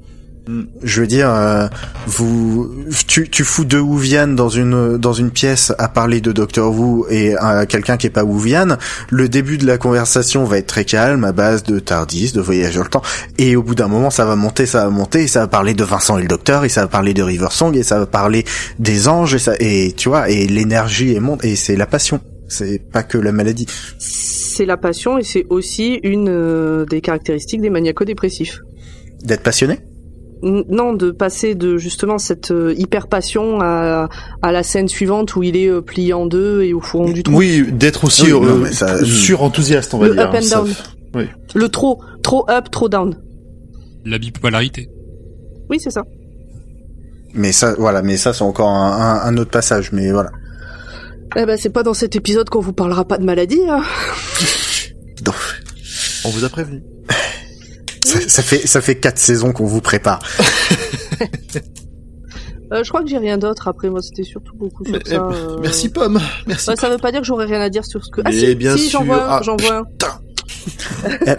Mm. Je veux dire, euh, vous, tu, tu fous deux Wuvian dans une dans une pièce à parler de Doctor Who et à quelqu'un qui est pas Wuvian. Le début de la conversation va être très calme à base de Tardis, de voyage dans le temps. Et au bout d'un moment, ça va monter, ça va monter, et ça va parler de Vincent et le Docteur, et ça va parler de River Song, et ça va parler des anges, et ça, et tu vois, et l'énergie est monte, et c'est la passion. C'est pas que la maladie. C'est la passion et c'est aussi une euh, des caractéristiques des maniaco-dépressifs. D'être passionné? N- Non, de passer de justement cette euh, hyper passion à, à la scène suivante où il est euh, plié en deux et au fond du trou. Oui, d'être aussi Oui, euh, ça- sur-enthousiaste, on va Le dire. up and Ça- down. oui. Le trop, trop up, trop down. La bipolarité. Oui, c'est ça. Mais ça, voilà, mais ça c'est encore un, un, un autre passage. Mais voilà. Eh ben, c'est pas dans cet épisode qu'on vous parlera pas de maladie. Hein. Donc, On vous a prévenu. ça, ça fait ça fait quatre saisons qu'on vous prépare. Euh, je crois que j'ai rien d'autre. Après, moi, c'était surtout beaucoup sur Mais- ça. eh, euh. Merci Pomme. Merci. Ouais, ça veut pas dire que j'aurais rien à dire sur ce que. Ah Mais si, bien si, j'en vois un, Ah, j'en vois un.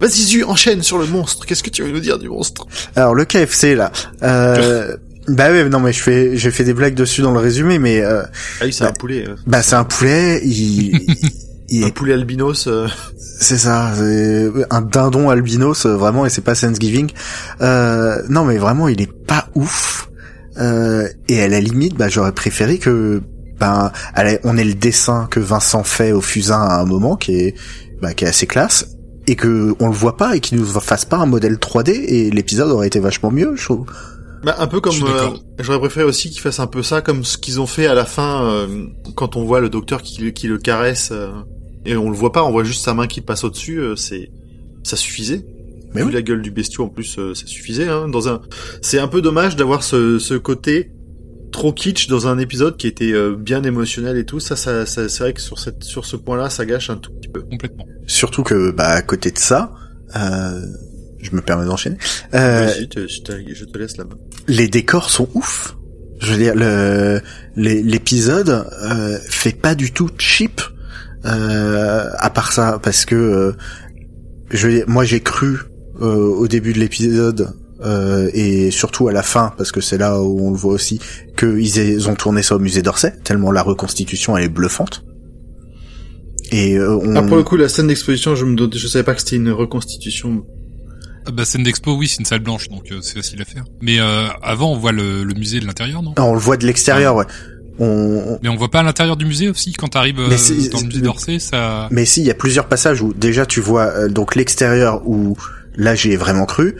Vas-y Zu, enchaîne sur le monstre. Qu'est-ce que tu veux nous dire du monstre? Alors le KFC là. Euh, bah ouais, non mais je fais j'ai fait des blagues dessus dans le résumé, mais euh, Ah oui, c'est Bah, un poulet. bah c'est un poulet. Il, il Un est, poulet albinos. euh, c'est ça, c'est un dindon albinos euh, vraiment et c'est pas Thanksgiving. Euh, non mais vraiment il est pas ouf. Euh, et à la limite, bah j'aurais préféré que ben allez, on ait le dessin que Vincent fait au fusain à un moment qui est bah, qui est assez classe et que on le voit pas et qu'il nous fasse pas un modèle 3D et l'épisode aurait été vachement mieux je trouve. Bah, un peu comme euh, j'aurais préféré aussi qu'ils fassent un peu ça comme ce qu'ils ont fait à la fin euh, quand on voit le docteur qui, qui le caresse euh, et on le voit pas, on voit juste sa main qui passe au-dessus, euh, c'est ça suffisait. Mais Vu oui. la gueule du bestiau en plus euh, ça suffisait hein, dans un c'est un peu dommage d'avoir ce, ce côté trop kitsch dans un épisode qui était euh, bien émotionnel et tout ça, ça, ça c'est vrai que sur cette sur ce point-là ça gâche un tout petit peu. Complètement. Surtout que bah à côté de ça, euh, je me permets d'enchaîner. Euh, te- je, te, je te laisse la main. les décors sont ouf. Je veux dire, le l'épisode euh, fait pas du tout cheap. Euh, à part ça, parce que euh, je veux dire, moi j'ai cru euh, au début de l'épisode euh, et surtout à la fin, parce que c'est là où on le voit aussi, qu'ils ont tourné ça au musée d'Orsay, tellement la reconstitution elle est bluffante. Et euh, on... Ah, pour le coup, la scène d'exposition, je me je savais pas que c'était une reconstitution. Ah bah scène d'expo, oui, c'est une salle blanche, donc euh, c'est facile à faire. Mais euh, avant, on voit le, le musée de l'intérieur, non? Ah, on le voit de l'extérieur, ouais. On, on- Mais on voit pas à l'intérieur du musée aussi quand t'arrives euh, dans le musée d'Orsay, ça. Mais si, il y a plusieurs passages où déjà tu vois euh, donc l'extérieur où là j'y ai vraiment cru.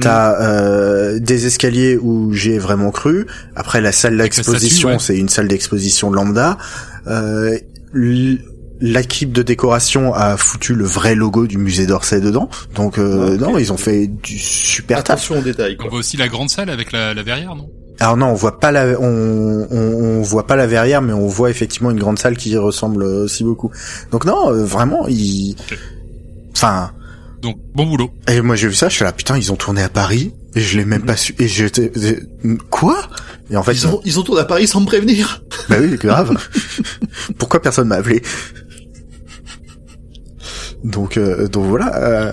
T'as euh, des escaliers où j'y ai vraiment cru. Après la salle d'exposition, ouais. c'est une salle d'exposition lambda. Euh, l- L'équipe de décoration a foutu le vrai logo du musée d'Orsay dedans. Donc euh, non, ils ont fait du super taf. Attention aux détails, On voit aussi la grande salle avec la, la verrière, non? Alors non, on voit pas la, on, on, on voit pas la verrière, mais on voit effectivement une grande salle qui y ressemble aussi beaucoup. Donc non, euh, vraiment, il, Ok. enfin, Donc bon boulot. et moi j'ai vu ça, je suis là, putain, ils ont tourné à Paris, et je l'ai même pas su, et j'étais, quoi? Et en fait, Ils ont, ils ont tourné à Paris sans me prévenir. bah oui, grave. Pourquoi personne m'a appelé? Donc, euh, donc voilà. euh,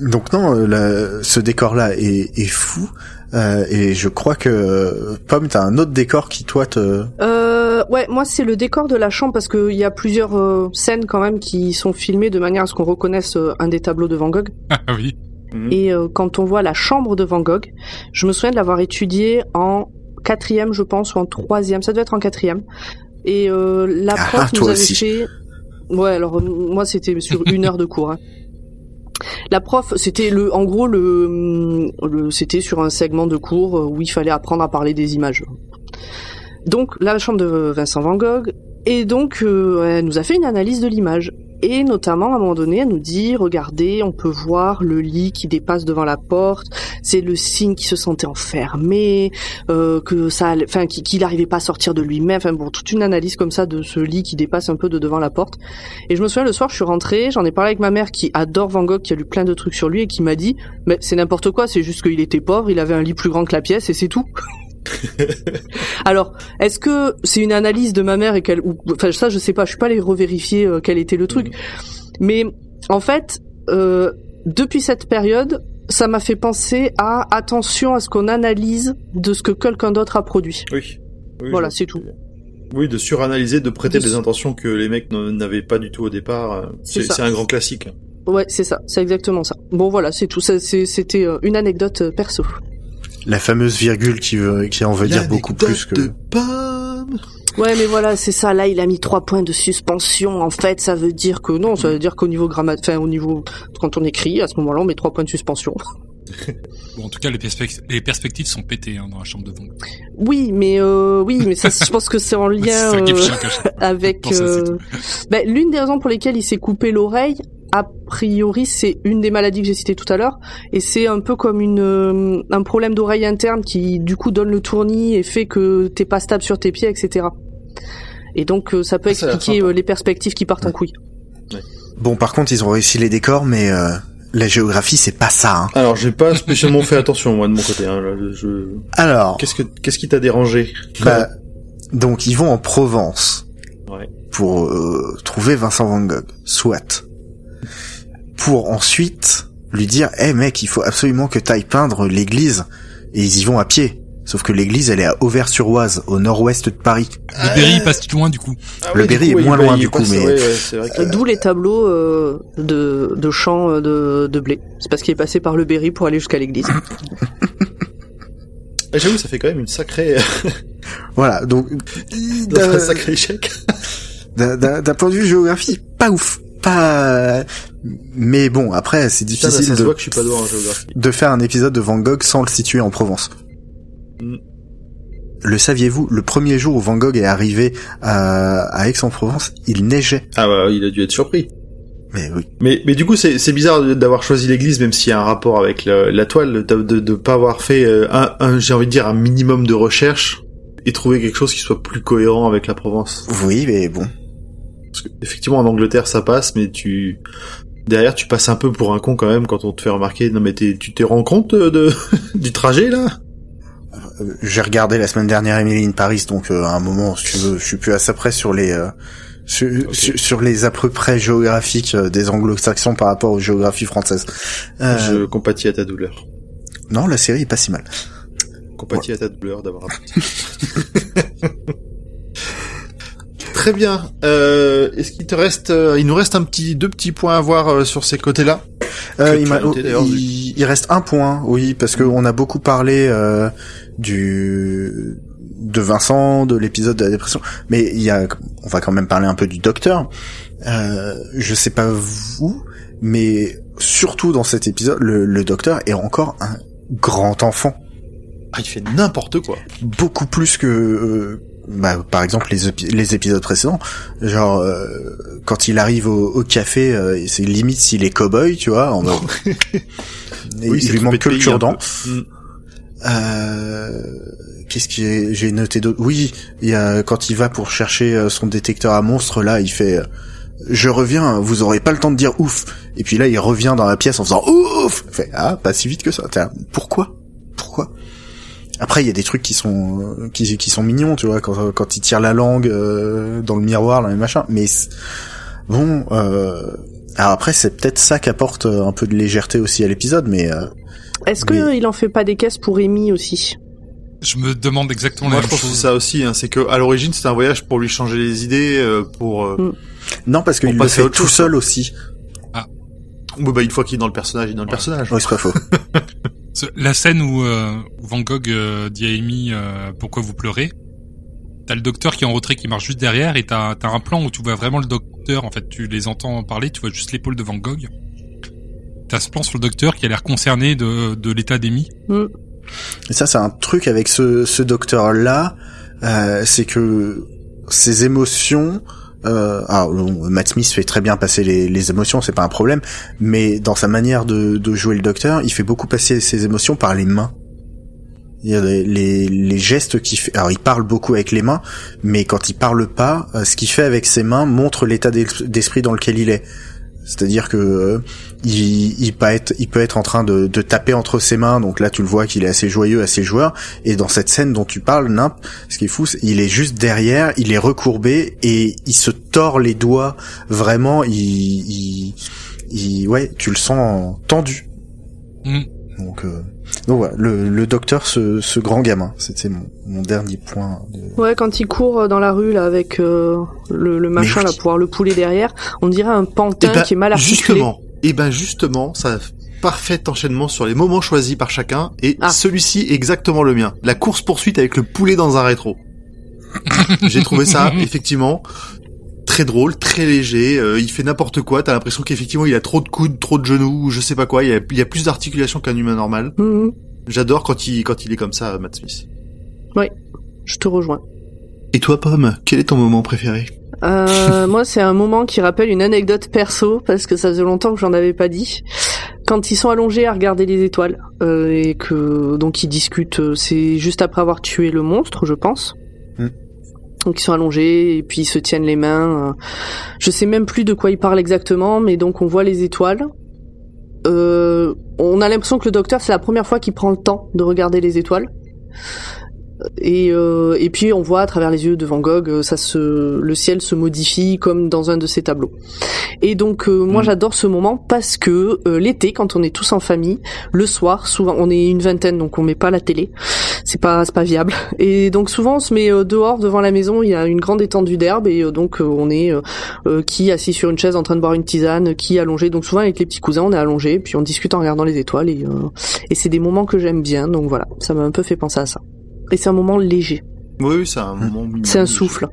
donc non, euh, la- ce décor-là est, est fou. euh, et je crois que euh, Pomme, t'as un autre décor qui toi te. Euh, ouais, moi c'est le décor de la chambre parce qu'il y a plusieurs euh, scènes quand même qui sont filmées de manière à ce qu'on reconnaisse euh, un des tableaux de Van Gogh. Ah oui. Mhm. Et euh, quand on voit la chambre de Van Gogh, je me souviens de l'avoir étudiée en quatrième, je pense, ou en troisième. Ça devait être en quatrième. Et euh, la Ah, prof nous avait aussi. fait. Ouais, alors euh, moi c'était sur une heure de cours. hein. La prof, c'était le, en gros le, le c'était sur un segment de cours où il fallait apprendre à parler des images. Donc la chambre de Vincent Van Gogh, et donc euh, elle nous a fait une analyse de l'image. Et notamment, à un moment donné, elle nous dit, regardez, on peut voir le lit qui dépasse devant la porte. C'est le signe qu'il se sentait enfermé, euh, que ça, enfin, qu'il n'arrivait pas à sortir de lui-même. Enfin bon, toute une analyse comme ça de ce lit qui dépasse un peu de devant la porte. Et je me souviens le soir, je suis rentrée, j'en ai parlé avec ma mère qui adore Van Gogh, qui a lu plein de trucs sur lui et qui m'a dit, mais c'est n'importe quoi, c'est juste qu'il était pauvre, il avait un lit plus grand que la pièce et c'est tout. Alors, est-ce que c'est une analyse de ma mère et qu'elle, enfin ça je sais pas, je suis pas allée revérifier euh, quel était le truc, mais en fait, euh, depuis cette période, ça m'a fait penser à attention à ce qu'on analyse de ce que quelqu'un d'autre a produit. Oui. Oui, Voilà, c'est tout. Oui, de suranalyser, de prêter De des intentions que les mecs n'avaient pas du tout au départ. euh, C'est un grand classique. Ouais, c'est ça, c'est exactement ça. Bon voilà, c'est tout. C'était une anecdote perso. La fameuse virgule qui veut, qui en veut dire beaucoup plus que. de Pomme. Ouais, mais voilà, c'est ça. Là, il a mis trois points de suspension. En fait, ça veut dire que non, ça veut dire qu'au niveau grammat, enfin au niveau quand on écrit, à ce moment-là, on met trois points de suspension. Bon, en tout cas, les, perspec- les perspectives sont pétées hein, dans la chambre de Gogh. Oui, mais euh, oui, mais ça, je pense que c'est en lien euh, avec. Euh, ben, l'une des raisons pour lesquelles il s'est coupé l'oreille, a priori, c'est une des maladies que j'ai citées tout à l'heure, et c'est un peu comme une euh, un problème d'oreille interne qui du coup donne le tournis et fait que t'es pas stable sur tes pieds, etc. Et donc euh, ça peut Ah, expliquer euh, les perspectives qui partent en couille. Bon, par contre, ils ont réussi les décors, mais euh, la géographie, c'est pas ça. Hein. Alors, j'ai pas spécialement fait attention moi de mon côté. Hein. Je- Alors, Qu'est-ce que qu'est-ce qui t'a dérangé bah, donc ils vont en Provence Ouais. pour euh, trouver Vincent Van Gogh, soit. Pour ensuite lui dire, eh mec, il faut absolument que t'ailles peindre l'église. Et ils y vont à pied. Sauf que l'église, elle est à Auvers-sur-Oise, au nord-ouest de Paris. Le Berry passe loin du coup. Ah Le ouais, Berry coup, est moins loin, du coup, mais- que- Euh, D'où les tableaux euh, de, de champs euh, de, de blé. C'est parce qu'il est passé par le Berry pour aller jusqu'à l'église. Ah, J'avoue, ça fait quand même une sacrée, Voilà, donc un d'un sacré échec. d'un point de vue géographie, pas ouf. Pas... Mais bon, après, c'est ça difficile de, voit que je suis pas doué en géographie. de faire un épisode de Van Gogh sans le situer en Provence. Mm. Le saviez-vous, le premier jour où Van Gogh est arrivé à, à Aix-en-Provence, il neigeait. Ah bah, il a dû être surpris. Mais oui. Mais, mais du coup, c'est, bizarre d'avoir choisi l'église, même s'il y a un rapport avec la, la toile, de, de, de pas avoir fait euh, un, un- j'ai envie de dire, un minimum de recherche et trouver quelque chose qui soit plus cohérent avec la Provence. Oui, mais bon. Parce que, effectivement, en Angleterre, ça passe, mais tu, derrière, tu passes un peu pour un con quand même quand on te fait remarquer, non mais tu te rends compte de, de- du trajet, là? Euh, J'ai regardé la semaine dernière Emily in Paris, donc euh, à un moment, si tu veux, je suis plus assez près sur les euh, sur, sur, sur les à peu près géographiques euh, des anglo-saxons par rapport aux géographies françaises. Euh, Je compatis à ta douleur. Non, la série est pas si mal. Compatis à ta douleur d'avoir. Très bien. Euh, est-ce qu'il te reste, euh, il nous reste un petit, deux petits points à voir euh, sur ces côtés-là. Euh, il, il, il reste un point, oui, parce que on a beaucoup parlé euh, du de Vincent, de l'épisode de la dépression, mais il y a, on va quand même parler un peu du docteur. Euh, je sais pas vous, mais surtout dans cet épisode, le, le docteur est encore un grand enfant, Ah, il fait n'importe quoi. beaucoup plus que euh, bah, par exemple les, épi- les épisodes précédents. Genre euh, quand il arrive au, au café, euh, c'est limite s'il est cow-boy, tu vois, en mode- Et Oui, il lui manque que le cure-dent. Mm. Euh, Qu'est-ce que j'ai noté d'autre? Oui, il y a quand il va pour chercher euh, son détecteur à monstres, là, il fait. euh, Je reviens, vous aurez pas le temps de dire ouf. Et puis là, il revient dans la pièce en faisant ouf. Il fait ah, pas si vite que ça. Pourquoi? Après, il y a des trucs qui sont euh, qui, qui sont mignons, tu vois, quand quand il tire la langue euh, dans le miroir, dans les machins. Mais bon, euh, alors après, c'est peut-être ça qui apporte euh, un peu de légèreté aussi à l'épisode, mais euh, Est-ce que Mais- il en fait pas des caisses pour Amy aussi? Je me demande exactement Moi, la je même pense que c'est chose. ça aussi. Hein, c'est que à l'origine, c'était un voyage pour lui changer les idées, euh, pour. euh, non, parce qu'il le fait tout chose, seul aussi. Bon, bah, une fois qu'il est dans le personnage, il est dans le Ouais. personnage. Oui, c'est pas faux. La scène où, euh, Van Gogh euh, dit à Amy euh, pourquoi vous pleurez? T'as le docteur qui est en retrait qui marche juste derrière et t'as as un plan où tu vois vraiment le docteur. En fait, tu les entends parler, tu vois juste l'épaule de Van Gogh. T'as ce plan sur le docteur qui a l'air concerné de, de l'état d'Amy. Et ça, c'est un truc avec ce, ce docteur-là, euh, c'est que ses émotions... Euh, alors, Matt Smith fait très bien passer les, émotions, c'est pas un problème, mais dans sa manière de, jouer le docteur, il fait beaucoup passer ses émotions par les mains. Les, gestes qu'il fait. Alors, il parle beaucoup avec les mains, mais quand il parle pas, euh, ce qu'il fait avec ses mains montre l'état d'es- d'esprit dans lequel il est. C'est-à-dire que euh, il, il peut être, il peut être en train de, de taper entre ses mains, donc là tu le vois qu'il est assez joyeux, assez joueur. Et dans cette scène dont tu parles, Nimp, ce qui est fou, il est juste derrière, il est recourbé et il se tord les doigts. Vraiment, il, il, il- ouais, tu le sens tendu. Mm. Donc, euh, donc voilà, le, le docteur, ce, ce grand gamin, c'était mon, mon dernier point. De... Ouais, quand il court euh, dans la rue là avec euh, le, le machin là pour voir le poulet derrière, on dirait un pantin Eh ben, qui est mal articulé. Justement. Et ben justement, ça parfait enchaînement sur les moments choisis par chacun et Ah. celui-ci est exactement le mien. La course poursuite avec le poulet dans un rétro. J'ai trouvé ça effectivement très drôle, très léger. euh, il fait n'importe quoi. T'as l'impression qu'effectivement il a trop de coudes, trop de genoux, ou je sais pas quoi. Il y a, il y a plus d'articulation qu'un humain normal. Mhm, J'adore quand il quand il est comme ça, Matt Smith. je te rejoins. Et toi, Pomme, quel est ton moment préféré? Euh, moi, c'est un moment qui rappelle une anecdote perso parce que ça faisait longtemps que j'en avais pas dit. Quand ils sont allongés à regarder les étoiles euh, et que donc ils discutent, euh, c'est juste après avoir tué le monstre, je pense. Donc ils sont allongés et puis ils se tiennent les mains. euh. Je sais même plus de quoi ils parlent exactement, mais donc on voit les étoiles. Euh, on a l'impression que le docteur c'est la première fois qu'il prend le temps de regarder les étoiles. Et, euh, et puis on voit à travers les yeux de Van Gogh, euh, ça se, le ciel se modifie comme dans un de ses tableaux. Et donc euh, moi Mm. j'adore ce moment parce que euh, l'été, quand on est tous en famille, le soir, souvent on est une vingtaine donc on met pas la télé, c'est pas c'est pas viable. Et donc souvent on se met euh, dehors devant la maison, il y a une grande étendue d'herbe et euh, donc on est qui assis sur une chaise en train de boire une tisane, qui allongé. Donc souvent avec les petits cousins on est allongé puis on discute en regardant les étoiles et euh, et c'est des moments que j'aime bien donc voilà ça m'a un peu fait penser à ça. Et c'est un moment léger. Oui, oui, c'est un moment. C'est un souffle.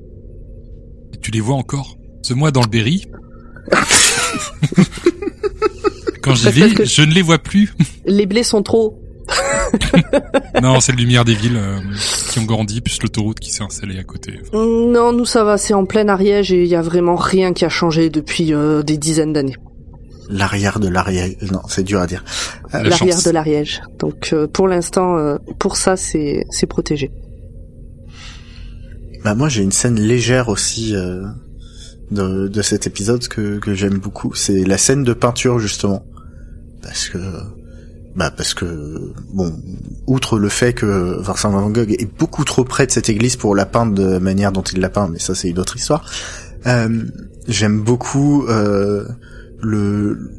Et tu les vois encore? Ce mois dans le Berry? Quand j'y vais, que- je ne les vois plus. Les blés sont trop. non, c'est le lumière des villes euh, qui ont grandi, plus l'autoroute qui s'est installée à côté. Enfin, Non, nous ça va, c'est en plein Ariège et il y a vraiment rien qui a changé depuis euh, des dizaines d'années. L'arrière de l'arrière. Non, c'est dur à dire. la L'arrière de l'Ariège. Donc euh, pour l'instant, euh, pour ça c'est c'est protégé. Bah moi j'ai une scène légère aussi euh, de, de cet épisode que, que j'aime beaucoup. C'est la scène de peinture justement. Parce que bah parce que bon, outre le fait que Vincent Van Gogh est beaucoup trop près de cette église pour la peindre de la manière dont il l'a peint, mais ça c'est une autre histoire. Euh, j'aime beaucoup euh, le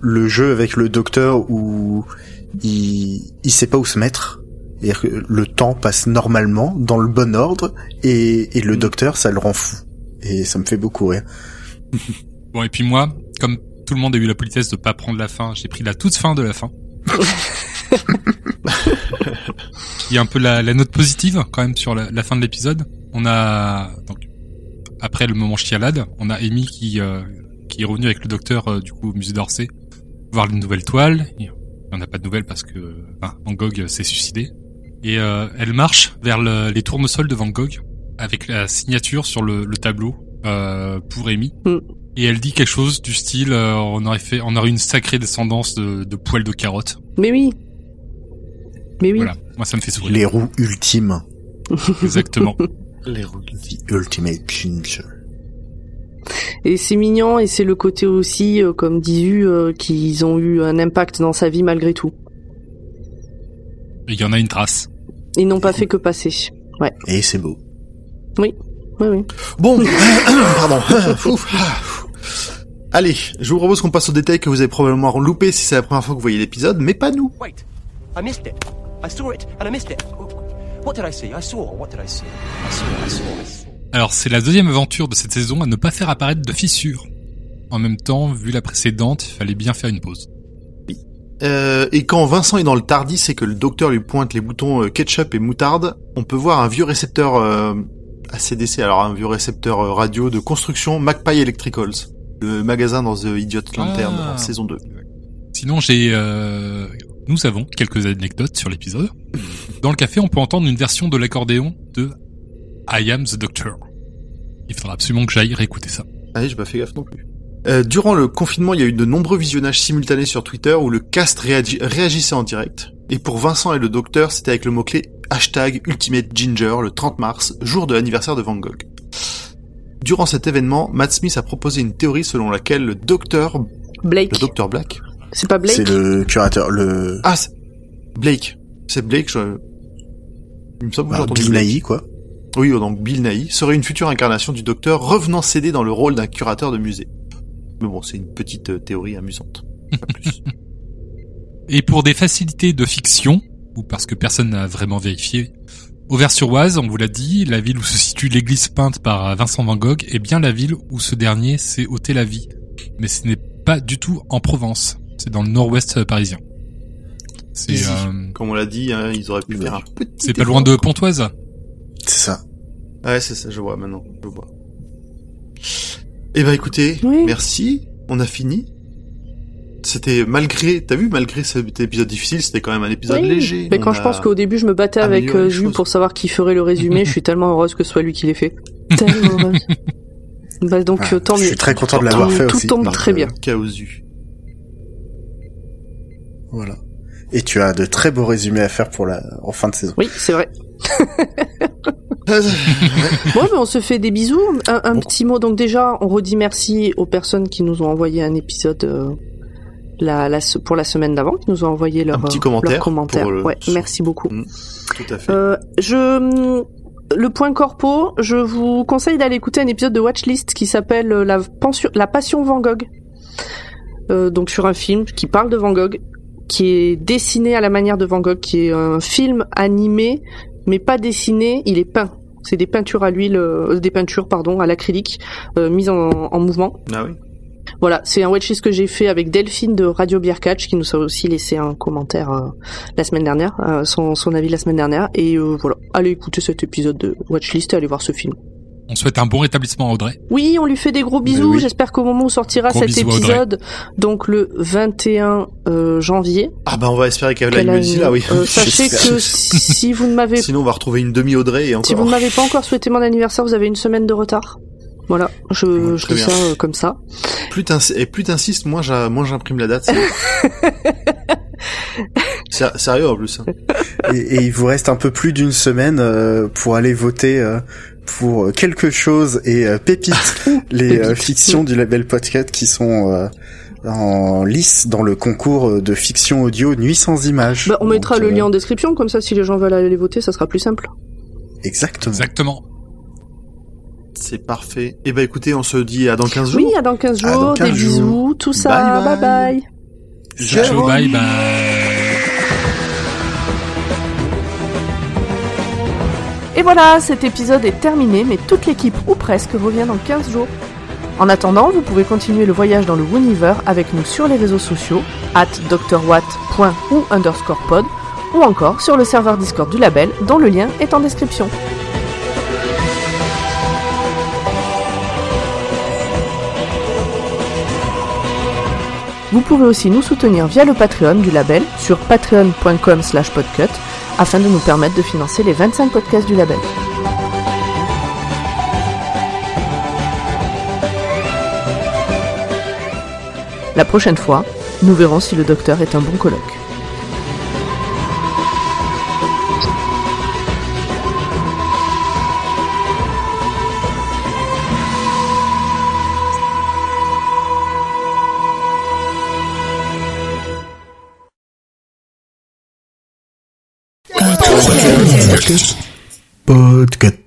le jeu avec le docteur où il il sait pas où se mettre. C'est-à-dire que le temps passe normalement, dans le bon ordre, et, et le Mm. docteur, ça le rend fou. Et ça me fait beaucoup rire. Bon, et puis moi, comme tout le monde a eu la politesse de pas prendre la fin, j'ai pris la toute fin de la fin. Il y a un peu la, la note positive quand même sur la, la fin de l'épisode. On a donc après le moment chialade, on a Amy qui euh, qui est revenue avec le docteur euh, du coup au musée d'Orsay voir les nouvelles toiles. Il n'y en a pas de nouvelles parce que enfin, Van Gogh s'est suicidé. Et euh, elle marche vers le- les tournesols de Van Gogh avec la signature sur le, le tableau euh, pour Amy. Mm. Et elle dit quelque chose du style euh, on aurait fait on aurait une sacrée descendance de, de poils de carottes. Mais oui. Mais oui. Voilà. Moi, ça me fait sourire. Les roues ultimes. Exactement. Les roues. The ultimate ginger. Et c'est mignon et c'est le côté aussi, euh, comme dit U, euh, qu'ils ont eu un impact dans sa vie malgré tout. Il y en a une trace. Ils n'ont pas fait que passer. Et c'est beau. Oui, oui. Bon, pardon. Allez, je vous propose qu'on passe aux détails que vous avez probablement loupé si c'est la première fois que vous voyez l'épisode, mais pas nous. Wait, I missed it. I saw it and I missed it. What did I see? I saw. What did I see? I saw. I saw. I saw. Alors, c'est la deuxième aventure de cette saison à ne pas faire apparaître de fissures. En même temps, vu la précédente, il fallait bien faire une pause. Euh, et quand Vincent est dans le Tardis et que le docteur lui pointe les boutons euh, ketchup et moutarde, on peut voir un vieux récepteur euh, ACDC, alors un vieux récepteur euh, radio de construction Magpie Electricals, le magasin dans The Idiot Lantern Ah. saison 2. Sinon, j'ai, euh, nous avons quelques anecdotes sur l'épisode. Dans le café, on peut entendre une version de l'accordéon de I Am the Doctor. Il faudra absolument que j'aille réécouter ça. Ah, j'ai pas fait gaffe non plus. Euh, durant le confinement, il y a eu de nombreux visionnages simultanés sur Twitter où le cast réagi- réagissait en direct. Et pour Vincent et le docteur, c'était avec le mot-clé hashtag Ultimate Ginger le 30 mars, jour de l'anniversaire de Van Gogh. Durant cet événement, Matt Smith a proposé une théorie selon laquelle le docteur, Blake. le docteur Black, C'est pas Blake C'est le curateur, le ah, c'est- Blake, c'est Blake, je... il me semble que j'ai bah, quoi. Oui, donc Bill Nighy serait une future incarnation du docteur revenant céder dans le rôle d'un curateur de musée. Mais bon, c'est une petite euh, théorie amusante. Pas plus. Et pour des facilités de fiction, ou parce que personne n'a vraiment vérifié, Auvers-sur-Oise, on vous l'a dit, la ville où se situe l'église peinte par Vincent Van Gogh est bien la ville où ce dernier s'est ôté la vie. Mais ce n'est pas du tout en Provence, c'est dans le nord-ouest parisien. C'est euh, Comme on l'a dit, hein, ils auraient pu faire un petit c'est pas loin de Pontoise. C'est ça. Ouais, c'est ça, je vois maintenant, je vois. Eh ben écoutez, Oui. merci, on a fini. C'était malgré, t'as vu, malgré cet épisode difficile, c'était quand même un épisode Oui. léger. Mais quand On je pense qu'au début je me battais avec euh, les Jules pour savoir qui ferait le résumé, je suis tellement heureuse que ce soit lui qui l'ait fait. Tellement heureuse. Bah donc Ah, euh, tant je mieux. suis très content de l'avoir Tout- fait tout aussi. tombe Donc, très euh, bien. Chaosu. Voilà. Et tu as de très beaux résumés à faire pour la en fin de saison. Oui, c'est vrai. Bon, mais on se fait des bisous. Un, un Bon. petit mot. Donc déjà, on redit merci aux personnes qui nous ont envoyé un épisode euh, la, pour la semaine d'avant, qui nous ont envoyé leur, Un petit euh, commentaire le- Ouais, merci beaucoup. Tout à fait. Euh, je le point corpo, je vous conseille d'aller écouter un épisode de Watchlist qui s'appelle la, Passion Van Gogh. Euh, donc sur un film qui parle de Van Gogh, qui est dessiné à la manière de Van Gogh, qui est un film animé, mais pas dessiné, il est peint. C'est des peintures à l'huile, euh, des peintures pardon à l'acrylique euh, mises en, en mouvement. Ah oui. Voilà, c'est un watchlist que j'ai fait avec Delphine de Radio Beer Catch qui nous a aussi laissé un commentaire euh, la semaine dernière, euh, son, son avis la semaine dernière. Et euh, voilà, allez écouter cet épisode de watchlist et allez voir ce film. On souhaite un bon rétablissement à Audrey. Oui, on lui fait des gros bisous. oui. J'espère qu'au moment où sortira Gros cet Audrey. épisode, donc le 21 euh, janvier, Ah bah on va espérer qu'elle a une- là, oui. euh, sachez que si vous ne m'avez Sinon on va retrouver une demi-Audrey et encore. si vous ne m'avez pas encore souhaité mon anniversaire, vous avez une semaine de retard. Voilà, je, Ouais, je très dis bien. ça euh, comme ça. Plus et plus t'insistes, moins j'imprime la date. Sérieux en plus. hein. Et, et il vous reste un peu plus d'une semaine euh, pour aller voter euh, pour euh, quelque chose et euh, Pépite, les euh, fictions du label Podcast qui sont euh, en lice dans le concours de fiction audio Nuit sans images. Bah, on mettra Donc, le euh, lien en description, comme ça si les gens veulent aller voter, ça sera plus simple. Exactement. Exactement. C'est parfait. Et bah écoutez, on se dit à dans 15 jours. Oui, à dans 15 À jours, dans 15 des jours. bisous, tout ça, Bye bye bye. bye. Bye Et voilà, cet épisode est terminé, mais toute l'équipe, ou presque, revient dans 15 jours. En attendant, vous pouvez continuer le voyage dans le Wooniver avec nous sur les réseaux sociaux, at drwatt. ou underscore pod, ou encore sur le serveur Discord du label, dont le lien est en description. Vous pouvez aussi nous soutenir via le Patreon du label sur patreon.com slash podcut afin de nous permettre de financer les 25 podcasts du label. La prochaine fois, nous verrons si le docteur est un bon colloque. Podcast.